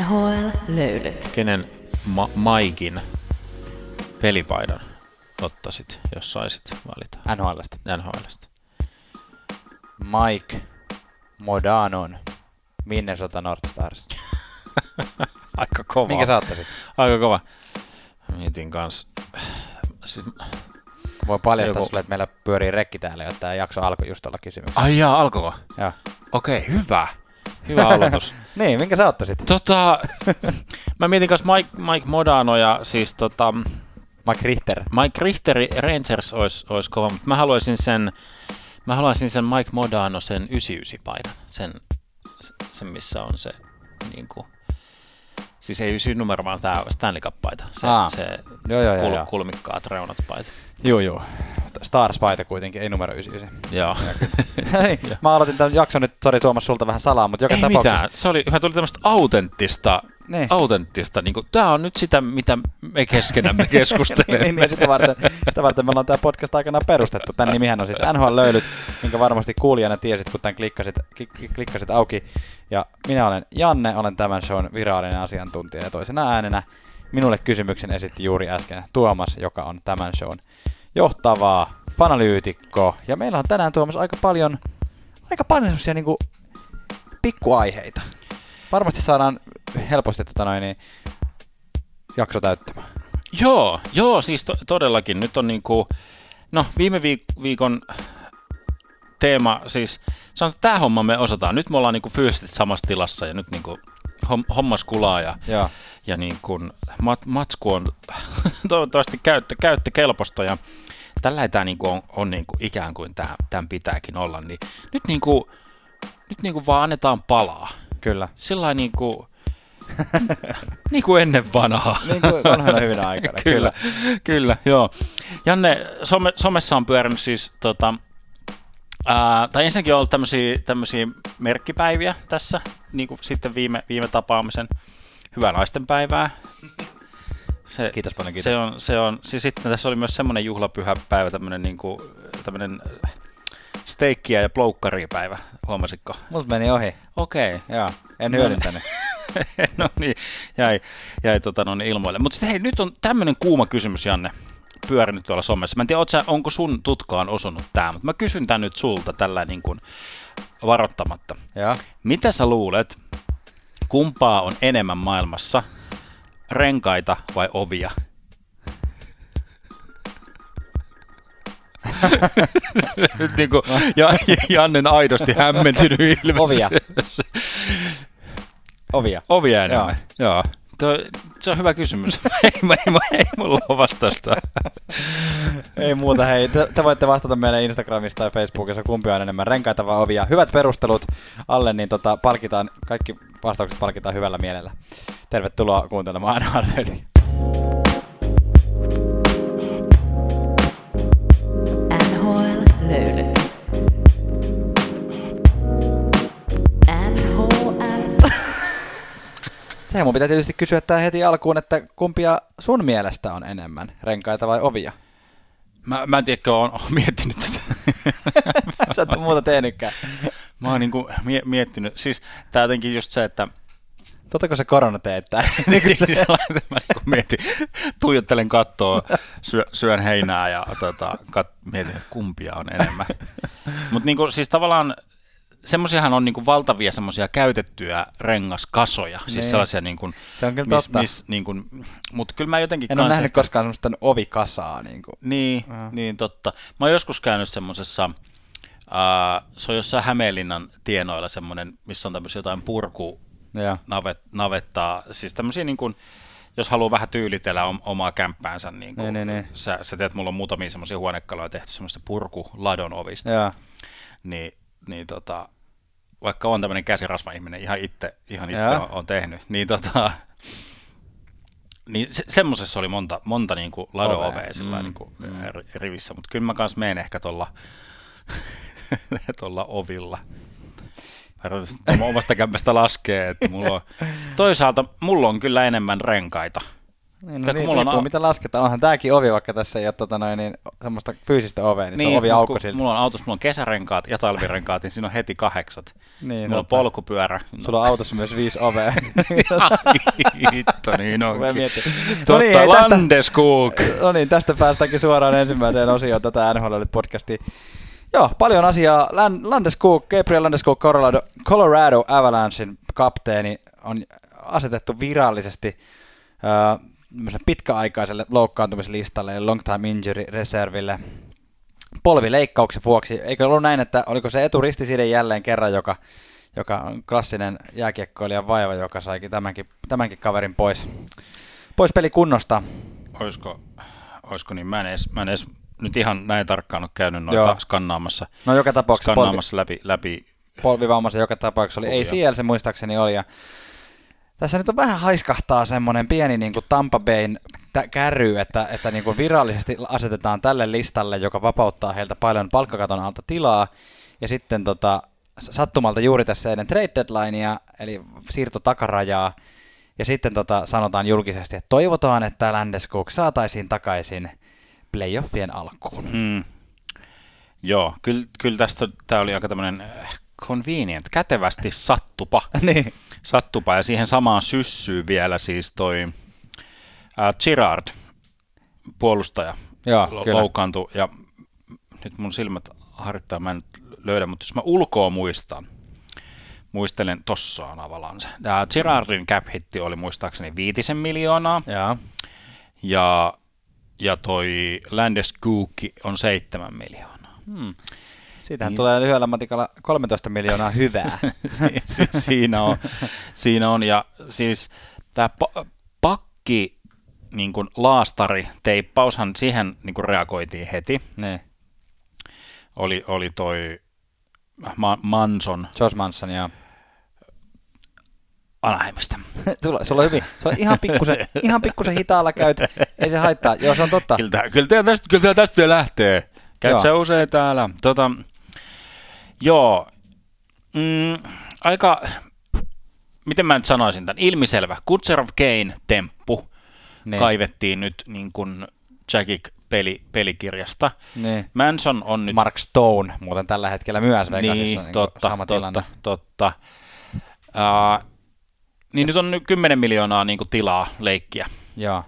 NHL-löylyt. Kenen ma- Maikin pelipaidan ottaisit, jos saisit valita NHLstä. NHLstä? Mike Modanon Minnesota North Stars. Aika kova. Minkä sä ottaisit? Aika kova. Mietin kans. Siis, Voi paljastaa Joku- sulle, että meillä pyörii rekki täällä, jotta tämä jakso alkoi just tuolla kysymyksellä. ai jaa, alkoiko? Joo. Okei, hyvä. Hyvä aloitus. Niin, minkä sä ottaisit? tota, mä mietin kanssa Mike, Mike Modano ja siis tota, Mike Richter. Mike Richteri Rangers olisi, olisi kova, mutta mä haluaisin sen, mä haluaisin sen Mike Modano sen 99-paidan, sen, sen missä on se niin kuin, siis ei 9 numero, vaan tämä Stanley Cup-paita, se, Aa. se joo, joo, kul, joo. kulmikkaat reunat paita. Joo, joo. Stars-paita kuitenkin, ei numero 99. Joo. niin, mä aloitin tämän jakson nyt, sori Tuomas sulta vähän salaa, mutta joka ei tapauksessa... mitään, se oli, tuli tämmöistä autenttista, Niin. autenttista, niin kuin, tämä on nyt sitä, mitä me keskenämme keskustelemme. niin, niin, sitä, varten, sitä varten me ollaan tämä podcast aikana perustettu. Tämän nimihän on siis NHL-löylyt, minkä varmasti kuulijana tiesit, kun tämän klikkasit, klik- klikkasit auki. Ja minä olen Janne, olen tämän shown virallinen asiantuntija ja toisena äänenä minulle kysymyksen esitti juuri äsken Tuomas, joka on tämän shown johtavaa fanalyytikko. Ja meillä on tänään Tuomas aika paljon, aika paljon semmosia niinku pikkuaiheita. Varmasti saadaan helposti tota noin, niin, jakso täyttämään. Joo, joo, siis to- todellakin. Nyt on niinku, no viime viik- viikon teema, siis sanotaan, että tämä homma me osataan. Nyt me ollaan niinku fyysisesti samassa tilassa ja nyt niinku hommas kulaa ja, Joo. ja niinku mat- matsku on toivottavasti käyttö, käyttökelpoista ja tällä tämä niinku on, on niinku ikään kuin tää, tämän pitääkin olla. Niin nyt, niinku, nyt niinku vaan annetaan palaa. Kyllä. Sillä lailla niinku, niin kuin ennen vanhaa. Niin kuin hyvinä aikana. kyllä, kyllä, joo. Janne, some, somessa on pyörinyt siis, tota, ää, tai ensinnäkin on ollut tämmöisiä, tämmöisiä merkkipäiviä tässä, niin kuin sitten viime, viime tapaamisen hyvää naisten päivää. Se, Kiitos paljon, kiitos. Se on, se on, siis sitten tässä oli myös semmoinen juhlapyhä päivä, tämmöinen, niin kuin, tämmöinen steikkiä ja ploukkaria päivä, huomasitko? Mut meni ohi. Okei. Okay. Joo, en No hyödyntänyt. no niin, jäi, jäi tota, no, niin ilmoille. Mutta hei, nyt on tämmöinen kuuma kysymys, Janne, pyörinyt tuolla somessa. Mä en tiedä, sä, onko sun tutkaan osunut tämä, mutta mä kysyn tän nyt sulta tällä niin kuin varoittamatta. Joo. Mitä sä luulet, kumpaa on enemmän maailmassa, renkaita vai ovia? Nyt niin kuin, ja, Jannen aidosti hämmentynyt ilme. Ovia. Ovia. Ovia enemmän. Joo. Joo. Tuo, se on hyvä kysymys. ei, ei, ei, mulla ole vastausta. Ei muuta, hei. Te, te voitte vastata meille Instagramissa tai Facebookissa, kumpi on enemmän renkaita vai ovia. Hyvät perustelut alle, niin tota, palkitaan, kaikki vastaukset palkitaan hyvällä mielellä. Tervetuloa kuuntelemaan NHL. Sehän mun pitää tietysti kysyä tää heti alkuun, että kumpia sun mielestä on enemmän, renkaita vai ovia? Mä, mä en tiedä, oon miettinyt tätä. Sä et muuta tehnytkään. Mä oon niinku mie- miettinyt, siis tää jotenkin just se, että Tottako se korona teettää? niin siis sellainen, mä niinku mietin, tuijottelen kattoa, syö, syön heinää ja tota, kat, mietin, että kumpia on enemmän. Mutta niinku, siis tavallaan semmoisiahan on niinku valtavia semmoisia käytettyjä rengaskasoja, siis Niin. sellaisia niinku, Se on kyllä mis, totta. mis, niinku, mutta kyllä mä jotenkin En ole kans nähnyt ehkä- koskaan semmoista ovikasaa. Niin kuin. Niin, Joo. niin totta. Mä oon joskus käynyt semmosessa, ää, se on jossain Hämeenlinnan tienoilla semmoinen, missä on tämmöisiä jotain purku navet, navettaa, siis tämmöisiä niin kuin, jos haluaa vähän tyylitellä om, omaa kämppäänsä, niin kuin, Niin, niin, niin. Sä, sä teet, mulla on muutamia semmoisia huonekaloja tehty semmoista purkuladon ovista, Joo. niin, niin tota, vaikka on tämmöinen käsirasva ihminen, ihan itse, ihan itse on, on, tehnyt, niin tota, niin se, semmosessa oli monta, monta niin kuin Ovea. lado-ovea sillä Mm, niin kuin mm. rivissä, mutta kyllä mä kans menen ehkä tuolla tuolla ovilla. Että omasta kämpästä laskee, että mulla on, toisaalta mulla on kyllä enemmän renkaita. Niin, no, niin, mulla on riippuu, au- mitä lasketaan. Onhan tääkin ovi, vaikka tässä ei ole tota noin, niin, semmoista fyysistä ovea, niin, niin se on ovi aukko silti. mulla on autossa, mulla on kesärenkaat ja talvirenkaat, niin siinä on heti kahdeksan. Niin, mulla on polkupyörä. Sulla on autossa myös viisi ovea. Hitto, niin onkin. miettiä. Totta, No niin, hei, tästä, Landeskog. no niin, tästä päästäänkin suoraan ensimmäiseen osioon tätä NHL podcastia. Joo, paljon asiaa. Lan- Landeskog, Gabriel Landeskog, Colorado, Colorado Avalanchein kapteeni on asetettu virallisesti äh, pitkäaikaiselle loukkaantumislistalle long time injury reserville polvileikkauksen vuoksi. Eikö ollut näin, että oliko se eturistiside jälleen kerran, joka, joka on klassinen jääkiekkoilijan vaiva, joka saikin tämänkin, tämänkin kaverin pois, pois pelikunnosta. Oisko, oisko niin? Mä en, edes, mä en edes nyt ihan näin tarkkaan ole käynyt noita Joo. skannaamassa, No joka tapauksessa polvi, skannaamassa läpi, läpi. polvivammaisen joka tapauksessa oli. Ei siellä se muistaakseni oli. Ja tässä nyt on vähän haiskahtaa semmoinen pieni niin kuin Tampa Bayn kärry, että, että niin kuin virallisesti asetetaan tälle listalle, joka vapauttaa heiltä paljon palkkakaton alta tilaa. Ja sitten tota, sattumalta juuri tässä ennen trade deadlinea, eli siirto takarajaa. Ja sitten tota, sanotaan julkisesti, että toivotaan, että Landeskog saataisiin takaisin playoffien alkuun. Mm. Joo, kyllä, kyllä tästä tämä oli aika tämmöinen convenient, kätevästi sattupa. niin. Sattupa ja siihen samaan syssyy vielä siis toi äh, Girard, puolustaja, Joo, kyllä. loukkaantui ja nyt mun silmät harjoittaa, mä en nyt löydä, mutta jos mä ulkoa muistan, muistelen, tossa on avalanse. Tämä Girardin cap hitti oli muistaakseni viitisen miljoonaa Joo. ja, ja toi Landeskogki on seitsemän miljoonaa. Hmm. Siitähän Niin. tulee lyhyellä matikalla 13 miljoonaa hyvää. si- si- siinä, on, siinä on, ja siis tämä pa- pakki niin kuin laastari teippaushan, siihen niin kuin reagoitiin heti. niin. Oli, oli toi Ma- Manson Josh Manson, joo. Anaheimista. sulla, sulla on hyvin. Se on ihan pikkusen, ihan pikkusen hitaalla käyt. Ei se haittaa. Joo, se on totta. Kyllä, kyllä, tästä, kyllä tästä lähtee. Käyt Joo. sä usein täällä. Tota, joo, mm, aika, miten mä nyt sanoisin tämän, ilmiselvä. Kutserov Kane temppu Niin. kaivettiin nyt niin kuin Jackic peli, pelikirjasta. Niin. Manson on nyt... Mark Stone muuten tällä hetkellä myös Vegasissa. niin, niin totta, sama totta, tilanne. totta. Uh, niin nyt on nyt 10 miljoonaa niin kuin tilaa leikkiä Joo.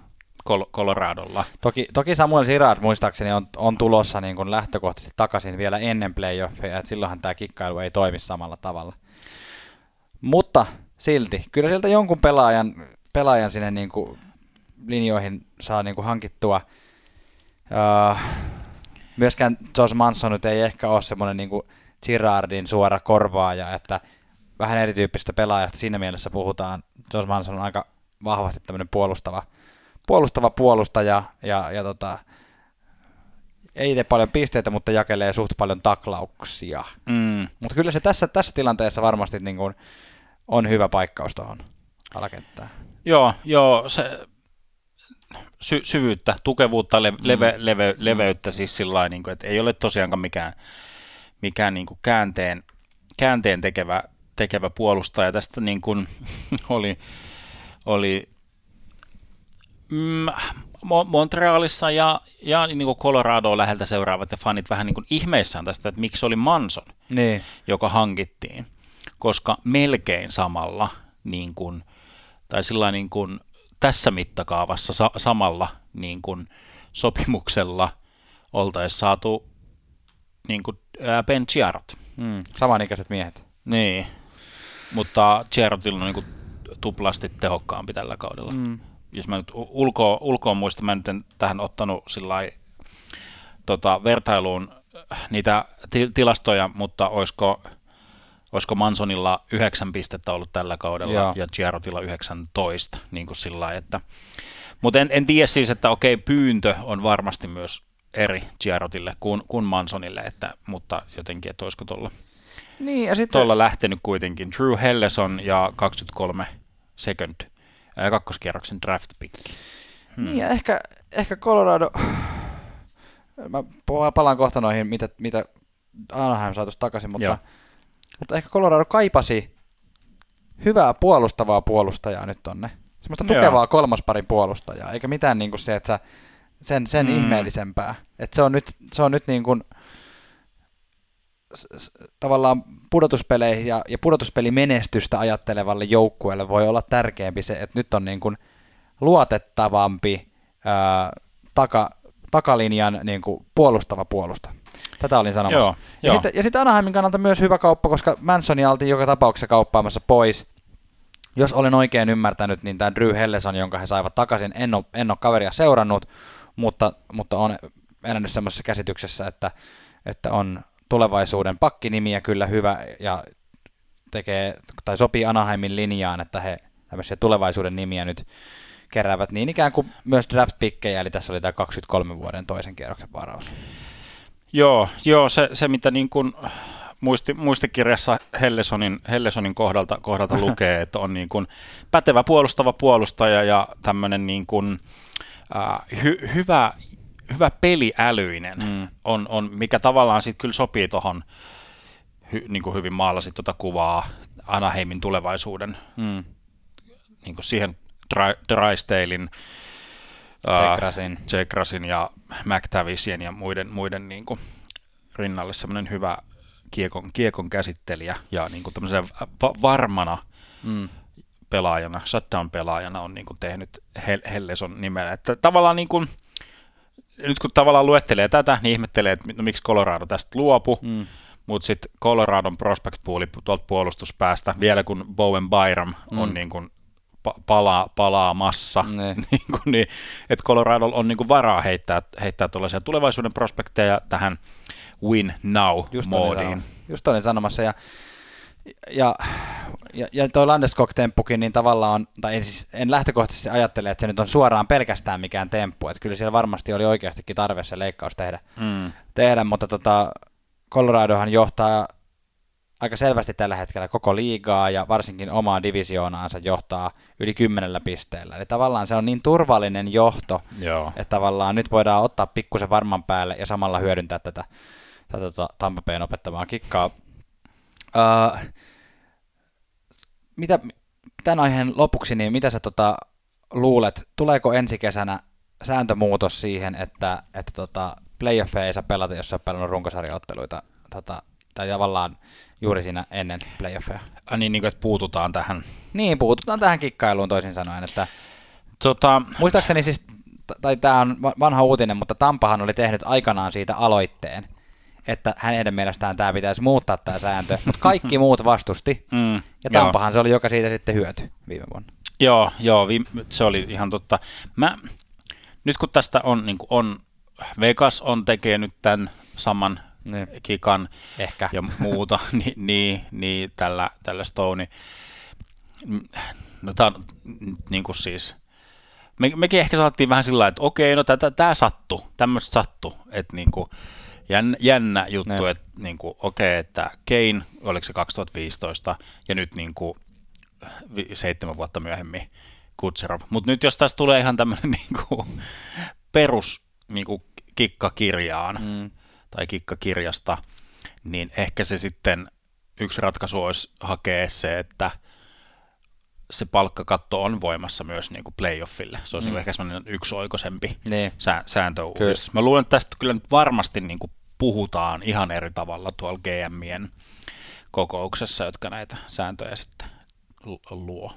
Col- Coloradolla. Toki, toki Samuel Girard muistaakseni on, on tulossa niin kuin lähtökohtaisesti takaisin vielä ennen playoffia, että silloinhan tämä kikkailu ei toimi samalla tavalla. Mutta silti, kyllä sieltä jonkun pelaajan, pelaajan sinne niin kuin linjoihin saa niin kuin hankittua. Uh, myöskään Josh Manson nyt ei ehkä ole semmoinen niin kuin Girardin suora korvaaja, että vähän erityyppistä pelaajasta siinä mielessä puhutaan. Josh Manson on aika vahvasti tämmöinen puolustava, puolustava puolustaja ja, ja tota, ei tee paljon pisteitä, mutta jakelee suht paljon taklauksia. Mm. Mutta kyllä se tässä, tässä tilanteessa varmasti niin kuin on hyvä paikkaus tuohon alakenttään. Joo, joo, se sy- syvyyttä, tukevuutta, le- leve- leve- leveyttä siis sillä niin kuin, että ei ole tosiaankaan mikään, mikään niin kuin käänteen, käänteen tekevä, tekevä puolustaja. Tästä niin kuin oli, oli mm, Mo- Montrealissa ja, ja niin kuin Colorado läheltä seuraavat ja fanit vähän niin kuin ihmeissään tästä, että miksi oli Manson Niin, joka hankittiin, koska melkein samalla niin kuin, tai sillä niin kuin, tässä mittakaavassa sa- samalla niin kuin, sopimuksella oltaisiin saatu niin kuin, ää, Ben Chiarot. mm, samanikäiset miehet. Niin, mutta Chiarotilla on niin kuin, tuplasti tehokkaampi tällä kaudella. Mm. Jos mä nyt u- ulkoa, ulkoa muistan, mä nyt en tähän ottanut sillä tota, vertailuun niitä ti- tilastoja, mutta olisiko, olisiko Mansonilla 9 pistettä ollut tällä kaudella Joo. ja Giarotilla 19, niin kuin sillä että mutta en, en tiedä siis, että okei, pyyntö on varmasti myös eri Giarotille kuin, kuin Mansonille, että, mutta jotenkin, että olisiko tuolla Niin, ja sitten... lähtenyt kuitenkin Drew Helleson ja 23 second, ää, kakkoskierroksen draft pick. Hmm. Niin, ja ehkä, ehkä Colorado... Mä palaan kohta noihin, mitä, mitä Anaheim saatu takaisin, mutta, Joo. mutta ehkä Colorado kaipasi hyvää puolustavaa puolustajaa nyt tonne. Semmoista Joo. tukevaa kolmosparin puolustajaa, eikä mitään niin kuin se, että sä sen, sen Mm. ihmeellisempää. Että se on nyt, se on nyt niin kuin, tavallaan pudotuspeleihin ja, ja pudotuspelimenestystä ajattelevalle joukkueelle voi olla tärkeämpi se, että nyt on niin kuin luotettavampi ää, taka, takalinjan niin kuin puolustava puolusta. Tätä olin sanomassa. Joo, ja, joo. sitten, ja sitten Anaheimin kannalta myös hyvä kauppa, koska Mansonia oltiin joka tapauksessa kauppaamassa pois. Jos olen oikein ymmärtänyt, niin tämä Drew Helleson, jonka he saivat takaisin, en ole, en ole kaveria seurannut, mutta, mutta on elänyt semmoisessa käsityksessä, että, että on tulevaisuuden pakkinimiä kyllä hyvä ja tekee, tai sopii Anaheimin linjaan, että he tämmöisiä tulevaisuuden nimiä nyt keräävät niin ikään kuin myös draft-pikkejä, eli tässä oli tämä 23 vuoden toisen kierroksen varaus. Joo, joo se, se mitä niin kuin muisti, muistikirjassa Hellesonin, Hellesonin kohdalta, kohdalta lukee, että on niin kuin pätevä puolustava puolustaja ja tämmöinen niin kuin, äh, hy, hyvä, hyvä peliälyinen Mm. on, on, mikä tavallaan sitten kyllä sopii tuohon, hy, niin kuin hyvin maalasit tuota kuvaa Anaheimin tulevaisuuden Mm. niin kuin siihen Dry- Drysdalein, Tsekrasin. Tsekrasin ja McTavisien ja muiden, muiden niin kuin rinnalle semmoinen hyvä kiekon, kiekon käsittelijä ja niin kuin va- varmana Mm. pelaajana, shutdown-pelaajana on niin kuin tehnyt Hel- Helleson nimellä. Että tavallaan niin kuin, nyt kun tavallaan luettelee tätä, niin ihmettelee, että no, miksi Colorado tästä luopu, Mm. mutta sitten Coloradon prospect pooli tuolta puolustuspäästä, vielä kun Bowen Byram on Mm. niin kuin pa- palaa, palaamassa, Ne. niin kuin, niin, että Colorado on niin kuin varaa heittää, heittää tuollaisia tulevaisuuden prospekteja tähän win now Just olin, moodiin. sanomassa. Just olin sanomassa. Ja, ja, ja, ja toi Landeskog-temppukin, niin tavallaan on, tai en, siis, en lähtökohtaisesti ajattele, että se nyt on suoraan pelkästään mikään temppu. Että kyllä siellä varmasti oli oikeastikin tarve se leikkaus tehdä, Mm. tehdä mutta tota, Coloradohan johtaa aika selvästi tällä hetkellä koko liigaa ja varsinkin omaa divisioonaansa johtaa yli kymmenellä pisteellä. Eli tavallaan se on niin turvallinen johto, Joo. että tavallaan nyt voidaan ottaa pikkusen varman päälle ja samalla hyödyntää tätä, tätä tota Tampa Bayn opettamaa kikkaa. Uh, mitä, tämän aiheen lopuksi, niin mitä sä tota, luulet, tuleeko ensi kesänä sääntömuutos siihen, että, että tota, playoffeja ei saa pelata, jos sä oot pelannut runkosarjaotteluita, tota, tai tavallaan juuri siinä ennen playoffeja? Ah, niin, niin kuin, että puututaan tähän. Niin, puututaan tähän kikkailuun toisin sanoen, että Tota, Muistaakseni siis, tai tämä on va- vanha uutinen, mutta Tampahan oli tehnyt aikanaan siitä aloitteen, että hänen mielestään tämä pitäisi muuttaa tämä sääntö, mutta kaikki muut vastusti, mm, ja joo. Tampahan se oli, joka siitä sitten hyötyi viime vuonna. Joo, joo viime, se oli ihan totta. Mä, nyt kun tästä on, niin on, Vegas on tekee nyt tämän saman Niin. kikan Ehkä. ja muuta, niin, niin, niin tällä, tällä Stone. No tää on niin kuin siis, me, mekin ehkä saatiin vähän sillä että okei, no tätä, tää sattu, tämmöistä sattu, että niin kuin, jännä, jännä juttu, Ne. että niin kuin, okei, että Kane, oliko se 2015, ja nyt niin kuin, vi- seitsemän vuotta myöhemmin Kutserov. Mutta nyt jos tästä tulee ihan tämmöinen niin kuin, perus niin kuin, kikkakirjaan, Mm. tai kikkakirjasta, niin ehkä se sitten yksi ratkaisu olisi hakea se, että se palkkakatto on voimassa myös niin kuin playoffille. Se olisi Mm. mm. ehkä semmoinen yksioikoisempi Niin. sää, sääntöuudistus. Mä luulen, että tästä kyllä nyt varmasti niin kuin puhutaan ihan eri tavalla tuolla GMien kokouksessa, jotka näitä sääntöjä sitten lu- luo.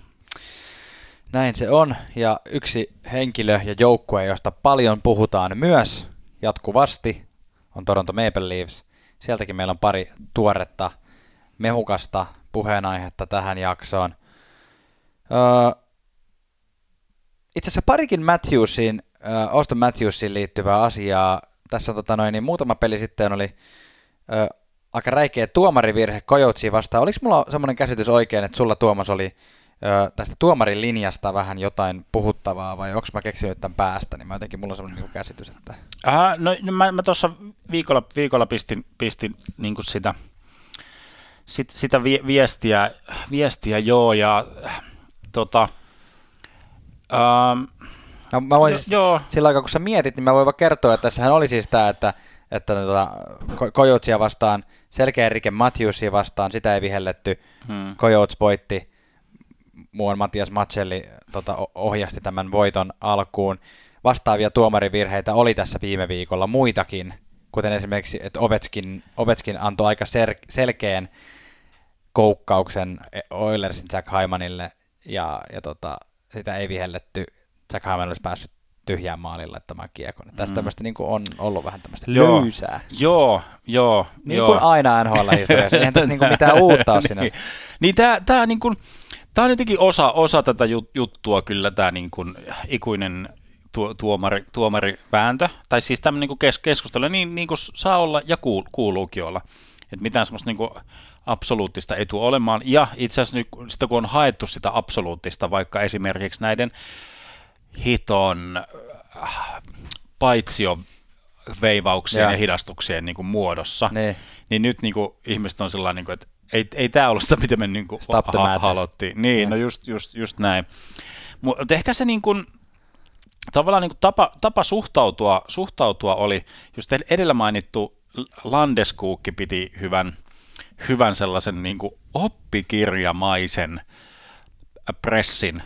Näin se on, ja yksi henkilö ja joukkue, josta paljon puhutaan myös jatkuvasti, on Toronto Maple Leafs. Sieltäkin meillä on pari tuoretta mehukasta puheenaihetta tähän jaksoon. Öö, itse asiassa parikin Matthewsin, Auston Matthewsiin liittyvää asiaa. Tässä tota noin, niin muutama peli sitten oli öö, aika räikeä tuomarivirhe Kojotsiin vastaan. Oliko mulla semmoinen käsitys oikein, että sulla Tuomas oli öö, tästä tuomarin linjasta vähän jotain puhuttavaa, vai onko mä keksinyt tämän päästä, niin mä jotenkin mulla on semmoinen niin käsitys, että... Aha, no, no mä, mä tuossa viikolla, viikolla pistin, pistin niin sitä, sit, sitä vi, viestiä, viestiä, joo, ja äh, tota, ähm, No, mä voin jo, siis, joo, sillä aikaa kun sä mietit, niin mä voin vaan kertoa, että tässähän oli siis tämä, että, että tota, Ko- Kojotsia vastaan, selkeä rike Matthewsia vastaan, sitä ei vihelletty, hmm, Coyotes voitti, muun Matias Macelli tota, ohjasti tämän voiton alkuun. Vastaavia tuomarivirheitä oli tässä viime viikolla muitakin, kuten esimerkiksi, että Ovetskin, Ovetskin antoi aika ser- selkeän koukkauksen Oilersin Jack Hymanille, ja, ja tota, sitä ei vihelletty. Jack Hyman olisi päässyt tyhjään maalin laittamaan kiekon. Tästä mm. tämmöistä niin on ollut vähän tämmöistä joo, löysää. Joo, joo. Niin joo. kuin aina NHL-historiassa. Eihän tässä niin kuin mitään uutta ole siinä. niin, niin tämä, tämä, niin kuin, tämä on jotenkin osa, osa tätä juttua kyllä, tämä niin kuin ikuinen tuomari, tuomarivääntö, tai siis tämmöinen niin kes, keskustelu, niin, niin kuin saa olla ja kuul, kuuluukin olla. Että mitään semmoista niin kuin absoluuttista etua olemaan. Ja itse asiassa nyt, sitä kun on haettu sitä absoluuttista, vaikka esimerkiksi näiden hiton äh, paitsio veivauksien ja, ja hidastuksien niin kuin muodossa, ne. niin nyt niin kuin, ihmiset on sellainen, niin kuin, että ei, ei tämä ollut sitä, mitä me niin kuin, ha- haluttiin. Niin, ja. no just, just, just näin. Mutta ehkä se niin kuin, tavallaan niin kuin tapa, tapa suhtautua, suhtautua oli, just edellä mainittu Landeskuukki piti hyvän, hyvän sellaisen niin kuin oppikirjamaisen pressin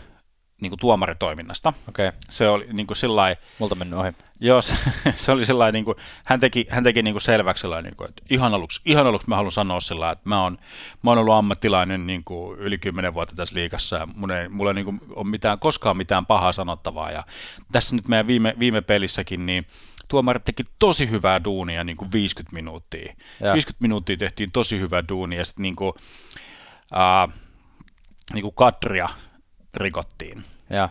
niin kuin tuomaritoiminnasta. Okay. Se oli niin kuin sillai, Multa mennyt ohi. Joo, se, se oli sillai, niin kuin, hän teki, hän teki niin kuin selväksi sillai, niin kuin, että ihan aluksi, ihan aluksi mä haluan sanoa sillä että mä oon, mä oon ollut ammattilainen niin kuin yli kymmenen vuotta tässä liikassa ja mun ei, mulla ei niin kuin, ole mitään, koskaan mitään pahaa sanottavaa. Ja tässä nyt meidän viime, viime pelissäkin, niin tuomarit teki tosi hyvää duunia niin kuin 50 minuuttia. Ja. 50 minuuttia tehtiin tosi hyvää duunia ja sitten niin kuin, äh, niin kuin Katria rikottiin. Ja,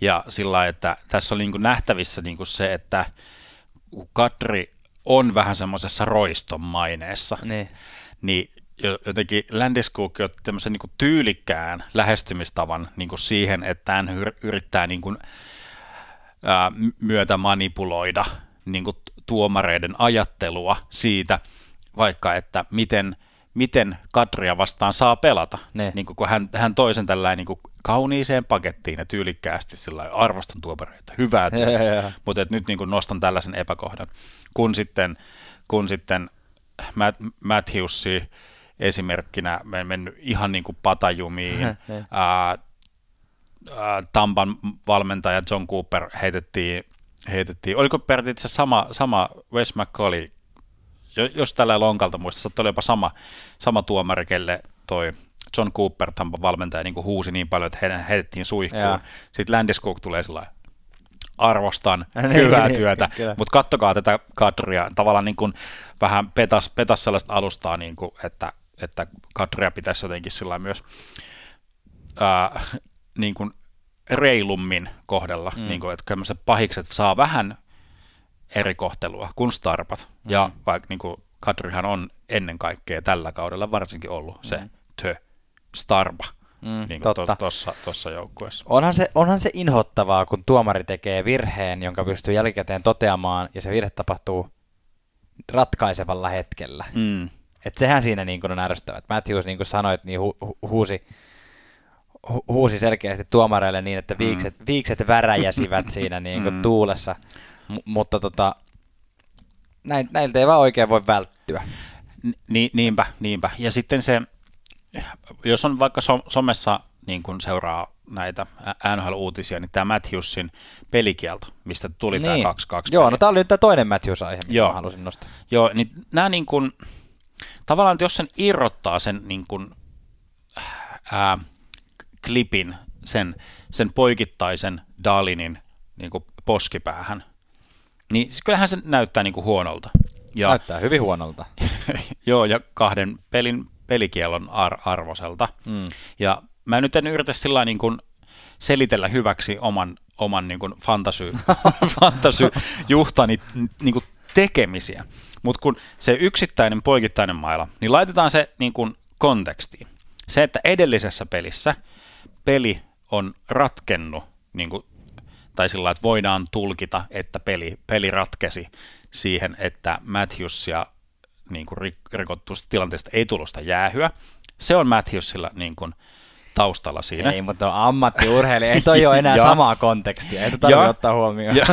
ja sillä että tässä oli niin kuin nähtävissä niin kuin se, että Katri on vähän semmoisessa roiston maineessa, niin, niin jotenkin Landeskog otti tämmöisen niin tyylikkään lähestymistavan niin kuin siihen, että hän yrittää niin kuin, ää, myötä manipuloida niin kuin tuomareiden ajattelua siitä, vaikka että miten – miten Kadria vastaan saa pelata. Ne. Niin kun hän, hän toi sen tällainen niin kauniiseen pakettiin ja tyylikkäästi sillä arvostan tuomareita, hyvää työtä, mutta nyt niin kuin nostan tällaisen epäkohdan. Kun sitten, kun sitten Matt, Matthewsi esimerkkinä mennyt ihan niin kuin patajumiin, ää, ää, Tampan valmentaja John Cooper heitettiin, heitettiin oliko periaatteessa sama, sama Wes McCauley jos tällä lonkalta muista, että oli jopa sama, sama tuomari, kelle toi John Cooper, Tampa valmentaja, niin huusi niin paljon, että heidän heitettiin suihkuun. Ja. Sitten Landeskog tulee sellainen, arvostan niin, hyvää niin, työtä, mutta kattokaa tätä kadria, tavallaan niin kuin vähän petas, petas sellaista alustaa, niin kuin, että, että kadria pitäisi jotenkin sillä myös ää, niin kuin reilummin kohdella, mm. niin kuin, että pahikset saa vähän eri kohtelua kuin Starpat. Mm. Ja vaikka niin kuin Kadrihan on ennen kaikkea tällä kaudella varsinkin ollut se mm. tö Starpa. Mm, niin totta. Tuossa tossa joukkueessa. Onhan se, onhan se inhottavaa, kun tuomari tekee virheen, jonka pystyy jälkikäteen toteamaan, ja se virhe tapahtuu ratkaisevalla hetkellä. Mm. Et sehän siinä niin on ärsyttävää. Matthews, niin kuin sanoit, niin hu- hu- huusi, hu- huusi selkeästi tuomareille niin, että viikset, mm. viikset väräjäsivät siinä niin kuin mm. tuulessa. M- mutta tota, näin, näiltä ei vaan oikein voi välttyä. Ni, niinpä, niinpä. Ja sitten se, jos on vaikka so, somessa niin kun seuraa näitä NHL-uutisia, niin tämä Matthewsin pelikielto, mistä tuli niin. tämä 2-2 Joo, no tämä oli nyt tämä toinen Matthews-aihe, mitä Joo. mä halusin nostaa. Joo, niin nämä niin kun, tavallaan, että jos sen irrottaa sen niin kun, ää, klipin, sen, sen poikittaisen Dalinin niin poskipäähän, niin kyllähän se näyttää niin kuin huonolta. Ja, näyttää hyvin huonolta. joo, ja kahden pelin pelikielon ar- arvoselta. Mm. Ja mä nyt en yritä sillä niin kuin selitellä hyväksi oman, oman niin kuin fantasy, fantasyjuhtani niin kuin tekemisiä. Mutta kun se yksittäinen poikittainen maila, niin laitetaan se niin kuin kontekstiin. Se, että edellisessä pelissä peli on ratkennut niin kuin tai sillä että voidaan tulkita, että peli, peli ratkesi siihen, että Matthews ja niin kuin rikottuista tilanteesta ei tullut sitä jäähyä. Se on Matthewsilla niin kuin, taustalla siinä. Ei, mutta on ammattiurheilija, ei toi ole enää ja, samaa kontekstia, ei tarvitse ottaa huomioon. Ja,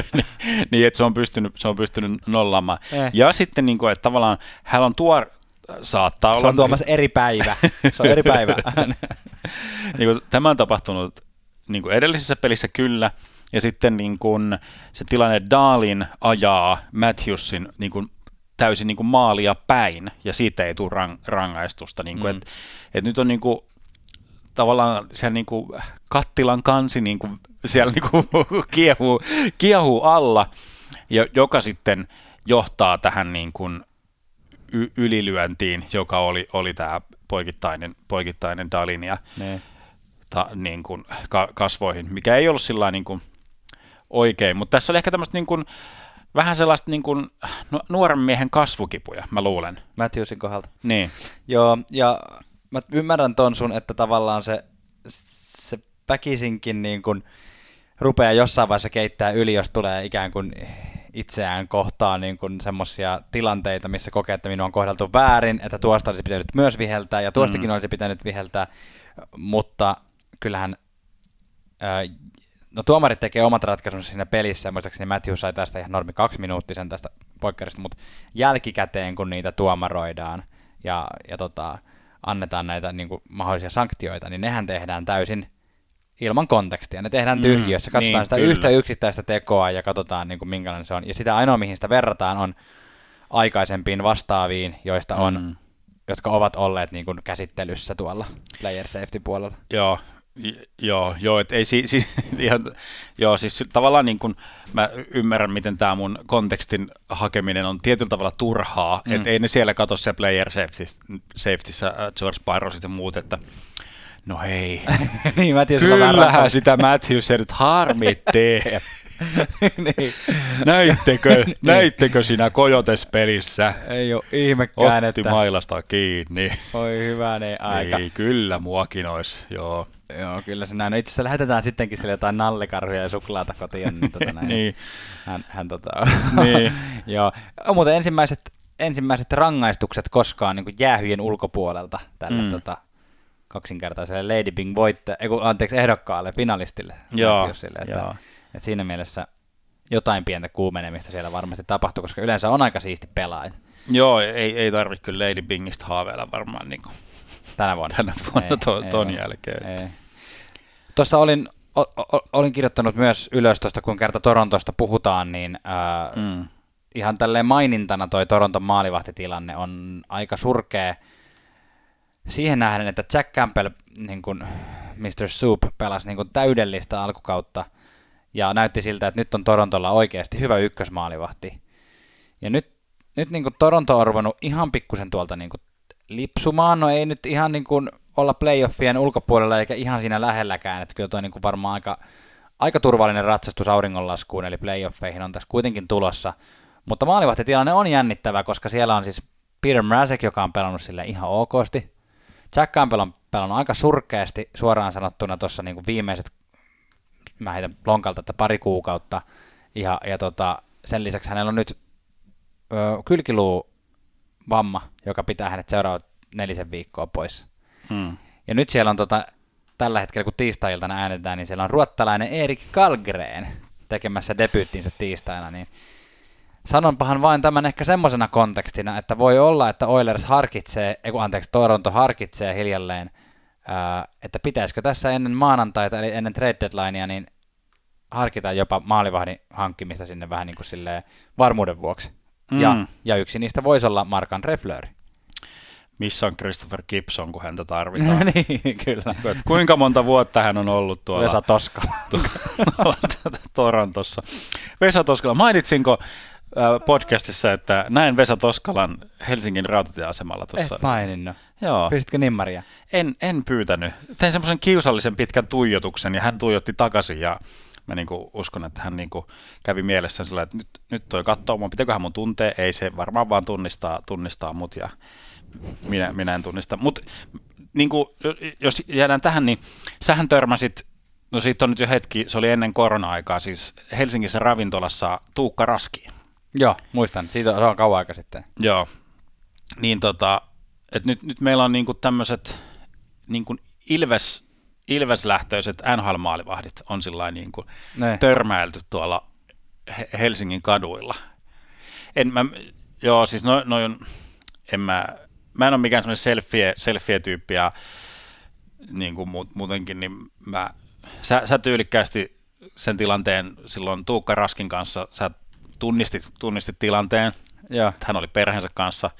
niin, että se on pystynyt, se on pystynyt nollaamaan. Eh. Ja sitten, niin kuin, että tavallaan hän on tuo, saattaa se olla... Se on tuomassa eri päivä, se on eri päivä. niin kuin, tämä on tapahtunut niin kuin edellisessä pelissä kyllä, ja sitten niin kuin, se tilanne Daalin ajaa Matthewsin niin kuin, täysin niin kuin maalia päin, ja siitä ei tule rang, rangaistusta. Niin kuin, mm. et, et nyt on niin kuin, tavallaan siellä niin kuin, kattilan kansi niin kuin, siellä niin kuin, kiehuu, kiehuu alla, ja, joka sitten johtaa tähän niin kuin, y- ylilyöntiin, joka oli, oli tämä poikittainen, poikittainen Dalin ja ne. Ta, niin kuin, ka- kasvoihin, mikä ei ollut sillä niin kuin, oikein, mutta tässä oli ehkä tämmöistä niin kuin, vähän sellaista niin kuin, nuoren miehen kasvukipuja, mä luulen. Matthewsin kohdalta. Niin. Joo, ja mä ymmärrän ton sun, että tavallaan se, se väkisinkin niin kuin rupeaa jossain vaiheessa keittää yli, jos tulee ikään kuin itseään kohtaan niin kuin semmoisia tilanteita, missä kokee, että minua on kohdeltu väärin, että tuosta olisi pitänyt myös viheltää ja tuostakin mm. olisi pitänyt viheltää, mutta kyllähän no tuomarit tekee omat ratkaisunsa siinä pelissä, muistaakseni Matthews sai tästä ihan normi kaksi minuuttisen tästä poikkarista, mutta jälkikäteen kun niitä tuomaroidaan ja, ja tota, annetaan näitä niin kuin, mahdollisia sanktioita, niin nehän tehdään täysin ilman kontekstia. Ne tehdään mm, tyhjiössä, katsotaan niin, sitä kyllä. yhtä yksittäistä tekoa ja katsotaan niin kuin, minkälainen se on. Ja sitä ainoa, mihin sitä verrataan, on aikaisempiin vastaaviin, joista on, mm. jotka ovat olleet niin kuin, käsittelyssä tuolla player safety puolella. Joo, Joo, joo, et ei si, si, ihan, joo, siis tavallaan niin kuin mä ymmärrän, miten tämä mun kontekstin hakeminen on tietyllä tavalla turhaa, mm. että ei ne siellä katso se player safetyssä äh, George Barrosit ja muut, että no hei, niin, Matthews kyllähän sitä Matthews nyt harmi tee. niin. näittekö, näittekö siinä Kojotes-pelissä? Ei ole ihmekään, Otti että... mailasta kiinni. Oi hyvä aika. Ei, kyllä muakin olisi, joo. Joo, kyllä se näin. No itse asiassa lähetetään sittenkin sille jotain nallikarhuja ja suklaata kotiin. Niin, tota näin. niin. Hän, hän tota... niin. Joo. Mutta ensimmäiset, ensimmäiset rangaistukset koskaan niin jäähyjen ulkopuolelta tälle mm. tota, kaksinkertaiselle Lady Bing voitte, anteeksi, ehdokkaalle, finalistille. Joo, että, joo. Että siinä mielessä jotain pientä kuumenemista siellä varmasti tapahtuu, koska yleensä on aika siisti pelaaja. Joo, ei, ei tarvitse kyllä Lady Bingistä haaveilla varmaan niin kuin tänä vuonna. Tänä vuonna ei, to, ei, ton ei, jälkeen. Ei. Tuossa olin, o, o, olin kirjoittanut myös ylös tuosta, kun kerta Torontosta puhutaan, niin ää, mm. ihan tälleen mainintana toi Toronton maalivahtitilanne on aika surkea siihen nähden, että Jack Campbell, niin kuin Mr. Soup, pelasi niin kuin täydellistä alkukautta ja näytti siltä, että nyt on Torontolla oikeasti hyvä ykkösmaalivahti. Ja nyt, nyt niin kuin Toronto on ruvennut ihan pikkusen tuolta niin kuin lipsumaan, no ei nyt ihan niin kuin olla playoffien ulkopuolella eikä ihan siinä lähelläkään, että kyllä toi niin kuin varmaan aika, aika turvallinen ratsastus auringonlaskuun, eli playoffeihin on tässä kuitenkin tulossa. Mutta maalivahtitilanne on jännittävä, koska siellä on siis Peter Mrazek, joka on pelannut sille ihan okosti. Jack Campbell on pelannut aika surkeasti suoraan sanottuna tuossa niin viimeiset, mä heitän lonkalta, että pari kuukautta. Ja, ja tota, sen lisäksi hänellä on nyt ö, kylkiluu vamma, joka pitää hänet seuraavat nelisen viikkoa pois. Hmm. Ja nyt siellä on tota, tällä hetkellä, kun tiistai-iltana äänetään, niin siellä on ruottalainen Erik Kalgren tekemässä debyyttinsä tiistaina, niin sanonpahan vain tämän ehkä semmoisena kontekstina, että voi olla, että Oilers harkitsee, ei anteeksi, Toronto harkitsee hiljalleen, että pitäisikö tässä ennen maanantaita, eli ennen trade deadlinea, niin harkita jopa maalivahdin hankkimista sinne vähän niin kuin silleen varmuuden vuoksi. Mm. Ja, ja yksi niistä voisi olla Markan Refleur. Missä on Christopher Gibson, kun häntä tarvitaan? niin, kyllä. Et kuinka monta vuotta hän on ollut tuolla? Vesa Toskala. tuolla Torontossa. Vesa Toskala, mainitsinko äh, podcastissa, että näin Vesa Toskalan Helsingin rautatieasemalla tuossa. Joo. Pyysitkö nimmaria? En, en pyytänyt. Tein semmoisen kiusallisen pitkän tuijotuksen ja hän tuijotti takaisin ja mä niinku uskon, että hän niinku kävi mielessä sillä, että nyt, nyt toi katsoo mua, pitääköhän mun tuntee, ei se varmaan vaan tunnistaa, tunnistaa mut ja minä, minä en tunnista. Mutta niinku, jos jäädään tähän, niin sähän törmäsit, no siitä on nyt jo hetki, se oli ennen korona-aikaa, siis Helsingissä ravintolassa Tuukka Raskiin. Joo, muistan, siitä on kauan aika sitten. Joo, niin tota, että nyt, nyt meillä on niinku tämmöiset niinku Ilves Ilves-lähtöiset NHL-maalivahdit on sillä niin kuin törmäilty tuolla Helsingin kaduilla. En mä, joo, siis noin, no, en mä, mä en ole mikään semmoinen selfie, selfie-tyyppi ja niin kuin muutenkin, niin mä, sä, sä tyylikkäästi sen tilanteen silloin Tuukka Raskin kanssa, sä tunnistit, tunnistit tilanteen, että hän oli perheensä kanssa,